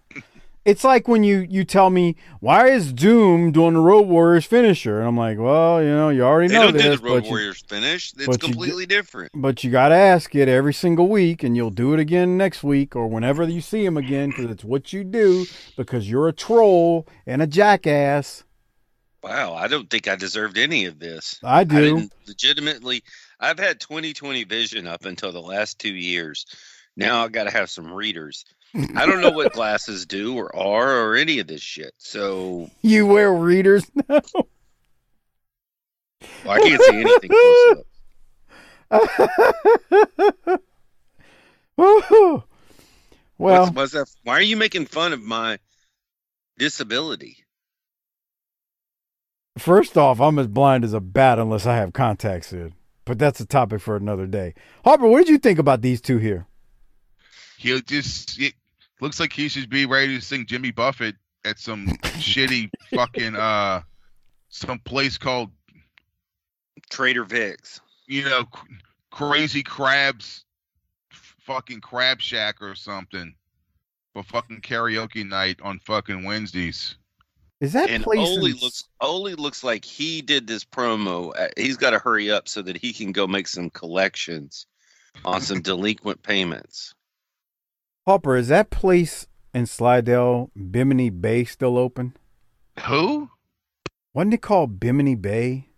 It's like when you you tell me why is Doom doing the Road Warriors finisher, and I'm like, well, you know, you already
they
know
don't
this,
do the Road
but you,
Warriors finish. It's
but you
completely different.
but you got to ask it every single week, and you'll do it again next week or whenever you see him again, because it's what you do. Because you're a troll and a jackass.
Wow, I don't think I deserved any of this.
I do.
didn't legitimately. I've had 20/20 vision up until the last two years. Now I got to have some readers. I don't know what *laughs* glasses do or are or any of this shit. So
You uh, wear readers *laughs* now.
well, I can't see anything close up. *laughs*
Well,
What's, what's that? Why are you making fun of my disability?
first off, I'm as blind as a bat unless I have contacts in. But that's a topic for another day. Harper, what did you think about these two here?
He'll just it looks like he should be ready to sing Jimmy Buffett at some *laughs* shitty fucking uh some place called
Trader Vic's.
you know c- crazy crabs f- fucking crab shack or something for fucking karaoke night on fucking Wednesdays.
Is that
and
place
Ole
in-
looks Ole looks like he did this promo. uh, He's got to hurry up so that he can go make some collections on some *laughs* delinquent payments.
Harper, is that place in Slidell, Bimini Bay, still open?
Who?
Wasn't it called Bimini Bay?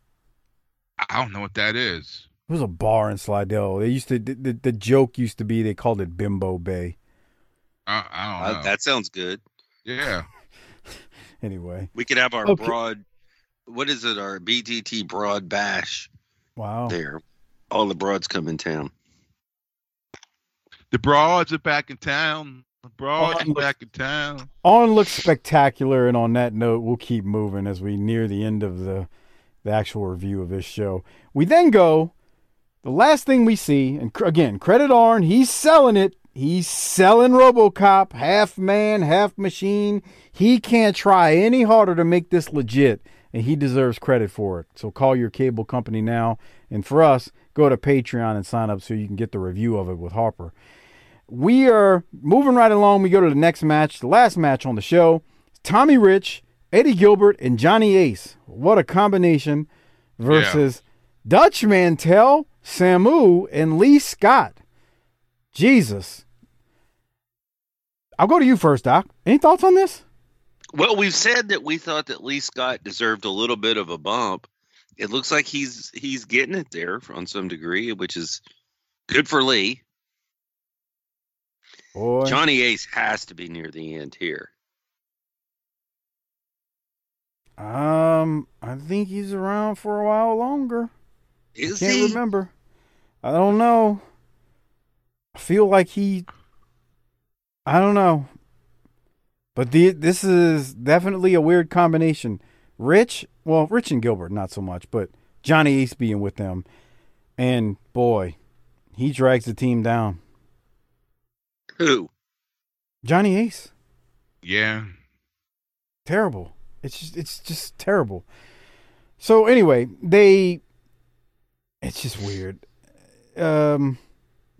I don't know what that is.
It was a bar in Slidell. They used to the, the, the joke used to be they called it Bimbo Bay.
I, I don't
Uh,
know.
that sounds good.
yeah.
Anyway,
We could have our
Okay.
broad. What is it? Our BTT broad bash
wow.
there. All the broads come in town.
The broads are back in town. The broads are back in town.
On looks spectacular, and on that note, we'll keep moving as we near the end of the the actual review of this show. We then go. The last thing we see, and cr- again, credit Arn, he's selling it. He's selling RoboCop, half man, half machine. He can't try any harder to make this legit, and he deserves credit for it. So call your cable company now, and for us, go to Patreon and sign up so you can get the review of it with Harper. We are moving right along. We go to the next match, the last match on the show. Tommy Rich, Eddie Gilbert, and Johnny Ace. What a combination versus Dutch Mantell, Samu, and Lee Scott. Jesus. I'll go to you first, Doc. Any thoughts on this?
Well, we've said that we thought that Lee Scott deserved a little bit of a bump. It looks like he's he's getting it there on some degree, which is good for Lee.
Boy.
Johnny Ace has to be near the end here.
Um, I think he's around for a while longer.
Is
Can't
he?
remember. I don't know. I feel like he. I don't know. But the this is definitely a weird combination. Rich, well, Rich and Gilbert, not so much, but Johnny Ace being with them, and boy, he drags the team down.
Who?
Johnny Ace,
Yeah.
terrible. It's just, it's just terrible. So anyway, they, it's just weird. Um,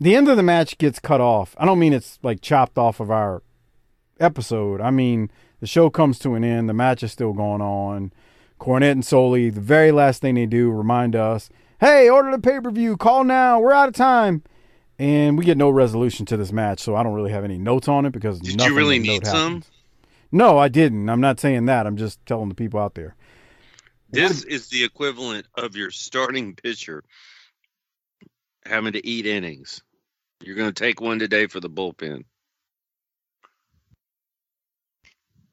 the end of the match gets cut off. I don't mean it's like chopped off of our episode. I mean the show comes to an end. The match is still going on. Cornette and Solie, the very last thing they do, remind us, "Hey, order the pay per view. Call now. We're out of time." And we get no resolution to this match, so I don't really have any notes on it because
Did you really need some?
happens. No, I didn't. I'm not saying that. I'm just telling the people out there.
This is the equivalent of your starting pitcher having to eat innings. You're going to take one today for the bullpen.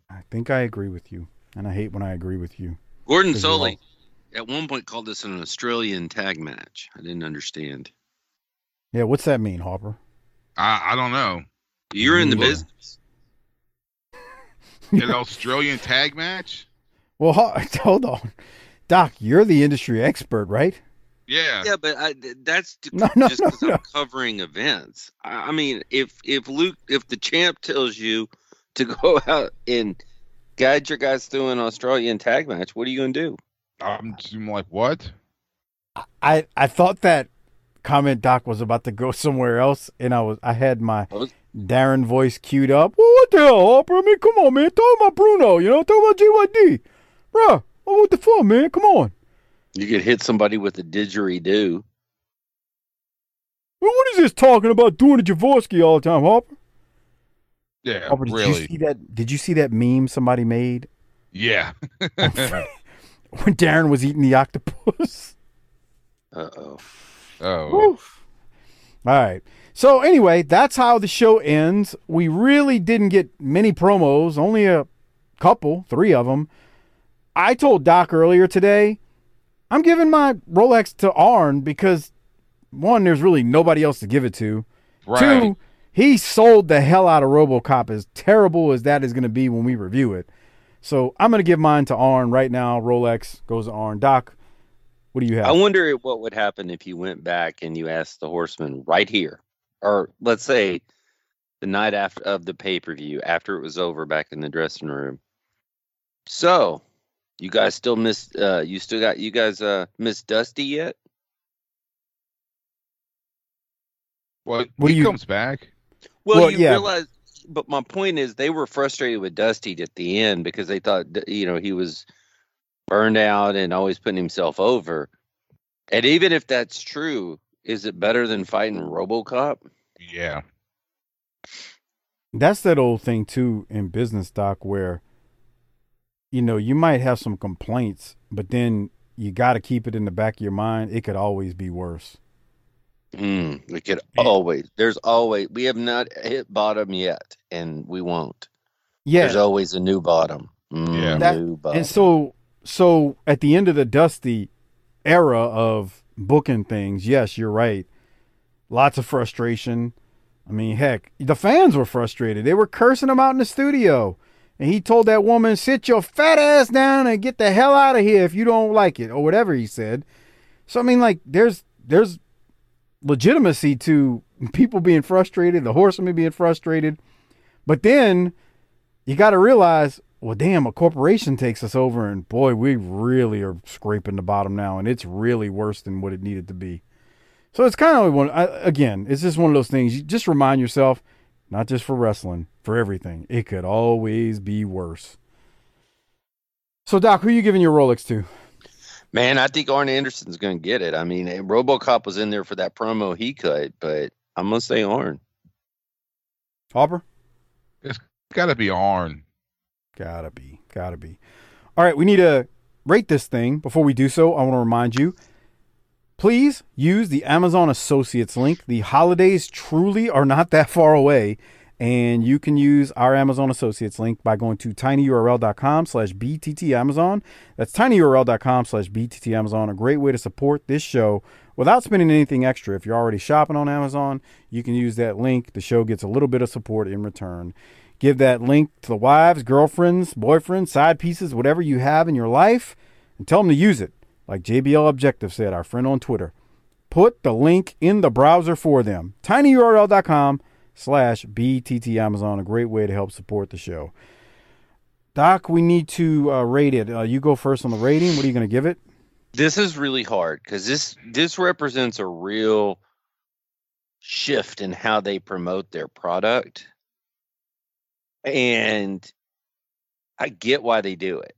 I think I agree with you, and I hate when I agree with you.
Gordon
you're
Solie at one point called this an Australian tag match. I didn't understand.
Yeah, what's that mean, Harper?
I, I don't know.
You're in the
Look.
business.
An Australian tag match?
Well, *laughs* hold on, Doc. You're the industry expert, right?
Yeah.
Yeah, but I, that's t-
No, no,
just
no,
'cause I'm covering events. I, I mean, if if Luke, if the champ tells you to go *laughs* out and guide your guys through an Australian tag match, what are you going to do?
I'm, just- I'm like, what?
I I thought that comment Doc was about to go *laughs* somewhere else, and I was I had my Darren voice queued up. Well, what the hell, Harper? I mean, come on, man. Talk about Bruno, you know, talk about GYD, bro. What the fuck, man? Come on.
You could hit somebody with a didgeridoo.
Well, what is this talking about doing a Javorski all the time, Harper?
Yeah,
Harper, did you see that? Did you see that meme somebody made
Yeah.
when *laughs* *laughs* Darren was eating the octopus?
Uh oh.
Oh.
Woo. All right. So anyway, that's how the show ends. We really didn't get many promos, only a couple, three of them. I told Doc earlier today, I'm giving my Rolex to Arn because one, there's really nobody else to give it to.
Right.
Two, he sold the hell out of RoboCop as terrible as that is going to be when we review it. So I'm going to give mine to Arn right now. Rolex goes to Arn. Doc, what do you have?
I wonder what would happen if you went back and you asked the horseman right here, or let's say the night after of the pay per view, after it was over, back in the dressing room. So, you guys still miss? Uh, you still got you guys uh miss Dusty yet?
Well,
What
he
you-
comes back.
Well,
Well,
you
yeah.
realize, but my point is, they were frustrated with Dusty at the end because they thought, you know, he was burned out and always putting himself over. And even if that's true, is it better than fighting RoboCop?
Yeah.
that's that old thing too in business doc where you know you might have some complaints but then you got to keep it in the back of your mind it could always be worse
Mm, we could always. There's always. We have not hit bottom yet, and we won't.
yeah
There's always a new bottom. Mm,
Yeah.
That-
new bottom.
and so so at the end of the dusty era of booking things yes you're right lots of frustration i mean heck the fans were frustrated they were cursing him out in the studio and he told that woman sit your fat ass down and get the hell out of here if you don't like it or whatever he said so i mean like there's there's legitimacy to people being frustrated the horsemen being frustrated but then you got to realize, well, damn, a corporation takes us over, and boy, we really are scraping the bottom now, and it's really worse than what it needed to be. So it's kind of one. Again, it's just one of those things. You just remind yourself, not just for wrestling, for everything. It could always be worse. So, Doc, who are you giving your Rolex to?
Man, I think Arn Anderson's going to get it. I mean, eh, RoboCop was in there for that promo he cut, but I'm going to say Arn.
Hopper?
It's got to be Arn.
Gotta be. Gotta be. All right, we need to rate this thing. Before we do so, I want to remind you please use the Amazon Associates link. The holidays truly are not that far away, And you can use our Amazon Associates link by going to tinyurl.com slash bttamazon. That's tinyurl.com slash bttamazon. A great way to support this show without spending anything extra. If you're already shopping on Amazon, you can use that link. The show gets a little bit of support in return. Give that link to the wives, girlfriends, boyfriends, side pieces, whatever you have in your life, and tell them to use it. Like JBL Objective said, our friend on Twitter. Put the link in the browser for them. tinyurl.com slash BTT Amazon. A great way to help support the show. Doc, we need to uh, rate it. Uh, you go first on the rating. What are you going to give it?
This is really hard because this this represents a real shift in how they promote their product, and I get why they do it.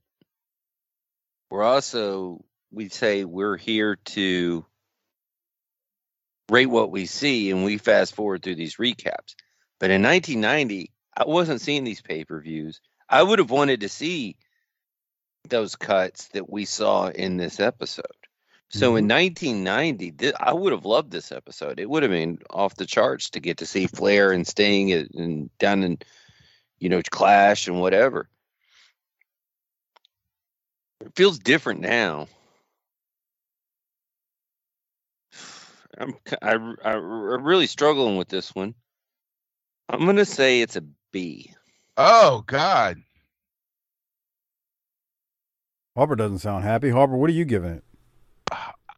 We're also we say we're here to rate what we see and we fast forward through these recaps. But in 1990, I wasn't seeing these pay per views. I would have wanted to see those cuts that we saw in this episode. So in mm-hmm. 1990, th- I would have loved this episode. It would have been off the charts to get to see Flair and Sting and, and down in, you know, Clash and whatever. It feels different now. I'm I, I, I'm really struggling with this one. I'm gonna say it's a B.
Oh God.
Harper doesn't sound happy. Harper, what are you giving it?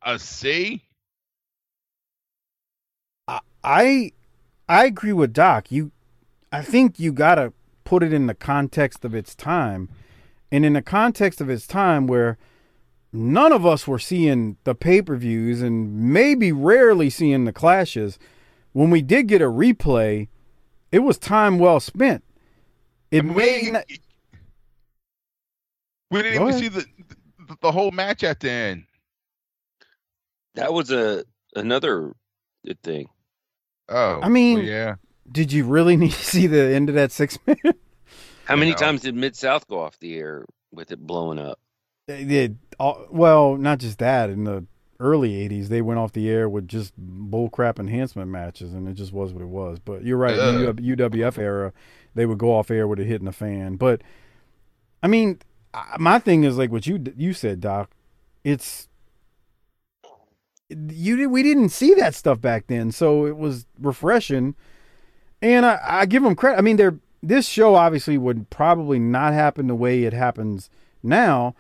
A C.
I I agree with Doc. You I think you got to put it in the context of its time. And in the context of its time where none of us were seeing the pay-per-views and maybe rarely seeing the clashes, when we did get a replay, it was time well spent. It may not,
We didn't
Go
even
ahead.
see the, the the whole match at the end.
That was a another good thing.
Oh,
I mean,
well, yeah.
did you really *laughs* need to see the end of that six minute?
How many
know.
times did Mid South go off the air with it blowing up?
They did. all- Well, not just that. In the early '80s, they went off the air with just bullcrap enhancement matches, and it just was what it was. But you're right. In the UWF era, they would go off air with it hitting the fan. But I mean, my thing is like what you you said, Doc. It's you. did- We didn't see that stuff back then, so it was refreshing. And I, I give them credit. I mean, they're this show obviously would probably not happen the way it happens now,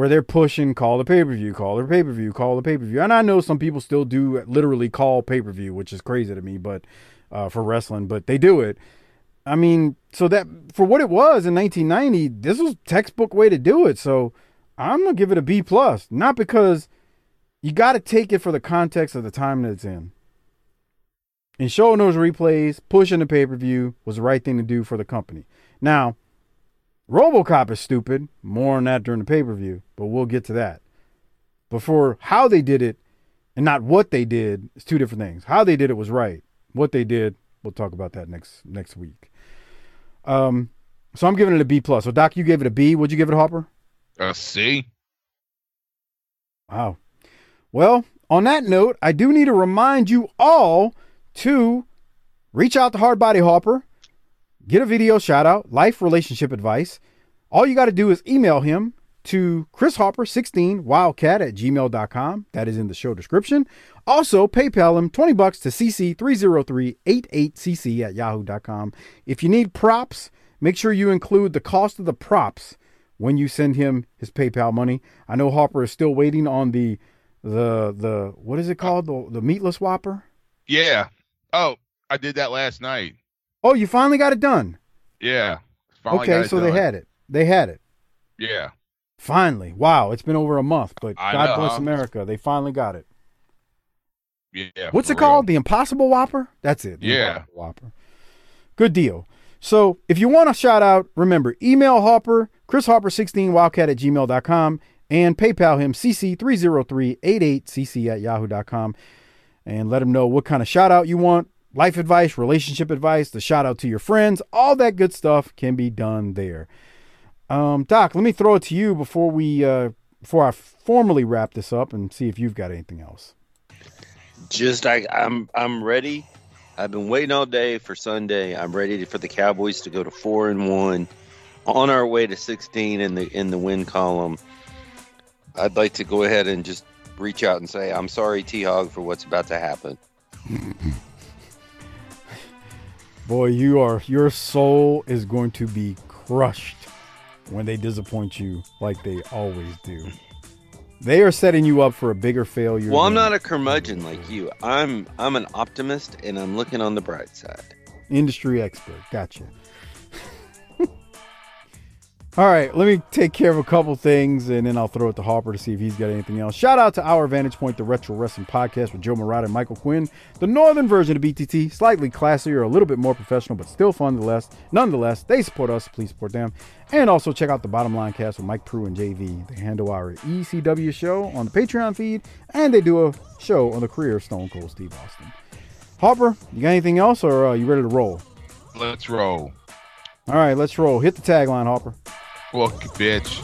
where they're pushing call the pay per view, call the pay per view, call the pay per view. And I know some people still do literally call pay per view, which is crazy to me, but uh, for wrestling, but they do it. I mean, so that for what it was in 1990, this was textbook way to do it. So I'm gonna give it a B plus, not because you got to take it for the context of the time that it's in. And showing those replays, pushing the pay per view was the right thing to do for the company. Now, RoboCop is stupid. More on that during the pay per view, but we'll get to that. But for how they did it and not what they did, it's two different things. How they did it was right. What they did, we'll talk about that next next week. Um, so I'm giving it a B plus. So Doc, you gave it a B. Would you give it, Hopper?
A C.
Wow. Well, on that note, I do need to remind you all to reach out to Hardbody Hopper, get a video shout out, life relationship advice. All you got to do is email him to Chris Hopper16 wildcat at gmail.com. That is in the show description. Also, PayPal him 20 bucks to CC30388cc at yahoo.com. If you need props, make sure you include the cost of the props when you send him his PayPal money. I know Hopper is still waiting on the the the what is it called? The the meatless whopper?
Yeah. Oh, I did that last night.
Oh, you finally got it done.
Yeah.
Okay, so they had it. They had it.
Yeah.
Finally. Wow, it's been over a month, but
I
God
know,
bless? America. They finally got it.
Yeah.
What's it called? The Impossible Whopper? That's it. the
Yeah.
Whopper. Good deal. So if you want a shout out, remember email Hopper, Chris Hopper16 wildcat at gmail.com, and PayPal him CC30388cc at yahoo.com. And let him know what kind of shout out you want, life advice, relationship advice, the shout out to your friends, all that good stuff can be done there. Um, Doc, let me throw it to you before we uh, before I formally wrap this up and see if you've got anything else.
Just I, I'm I'm ready I've been waiting all day for Sunday. I'm ready for the Cowboys to go to four and one, on our way to 16 in the in the win column. I'd like to go ahead and just reach out and say I'm sorry, T Hog, for what's about to happen. *laughs*
Boy, you are your soul is going to be crushed when they disappoint you like they always do. They are setting you up for a bigger failure.
Well, I'm not a curmudgeon like you. I'm I'm an optimist and I'm looking on the bright side.
industry expert. Gotcha. All right, let me take care of a couple things and then I'll throw it to Harper to see if he's got anything else. Shout out to Our Vantage Point, the Retro Wrestling Podcast with Joe Murata and Michael Quinn. The northern version of BTT, slightly classier, a little bit more professional, but still fun nonetheless. Nonetheless, they support us. Please support them. And also check out the Bottom Line Cast with Mike Prue and JV. They handle our ECW show on the Patreon feed, and they do a show on the career of Stone Cold Steve Austin. Harper, you got anything else, or are you ready to roll?
Let's roll.
All right, let's roll. Hit the tagline, Harper.
Fuck, bitch.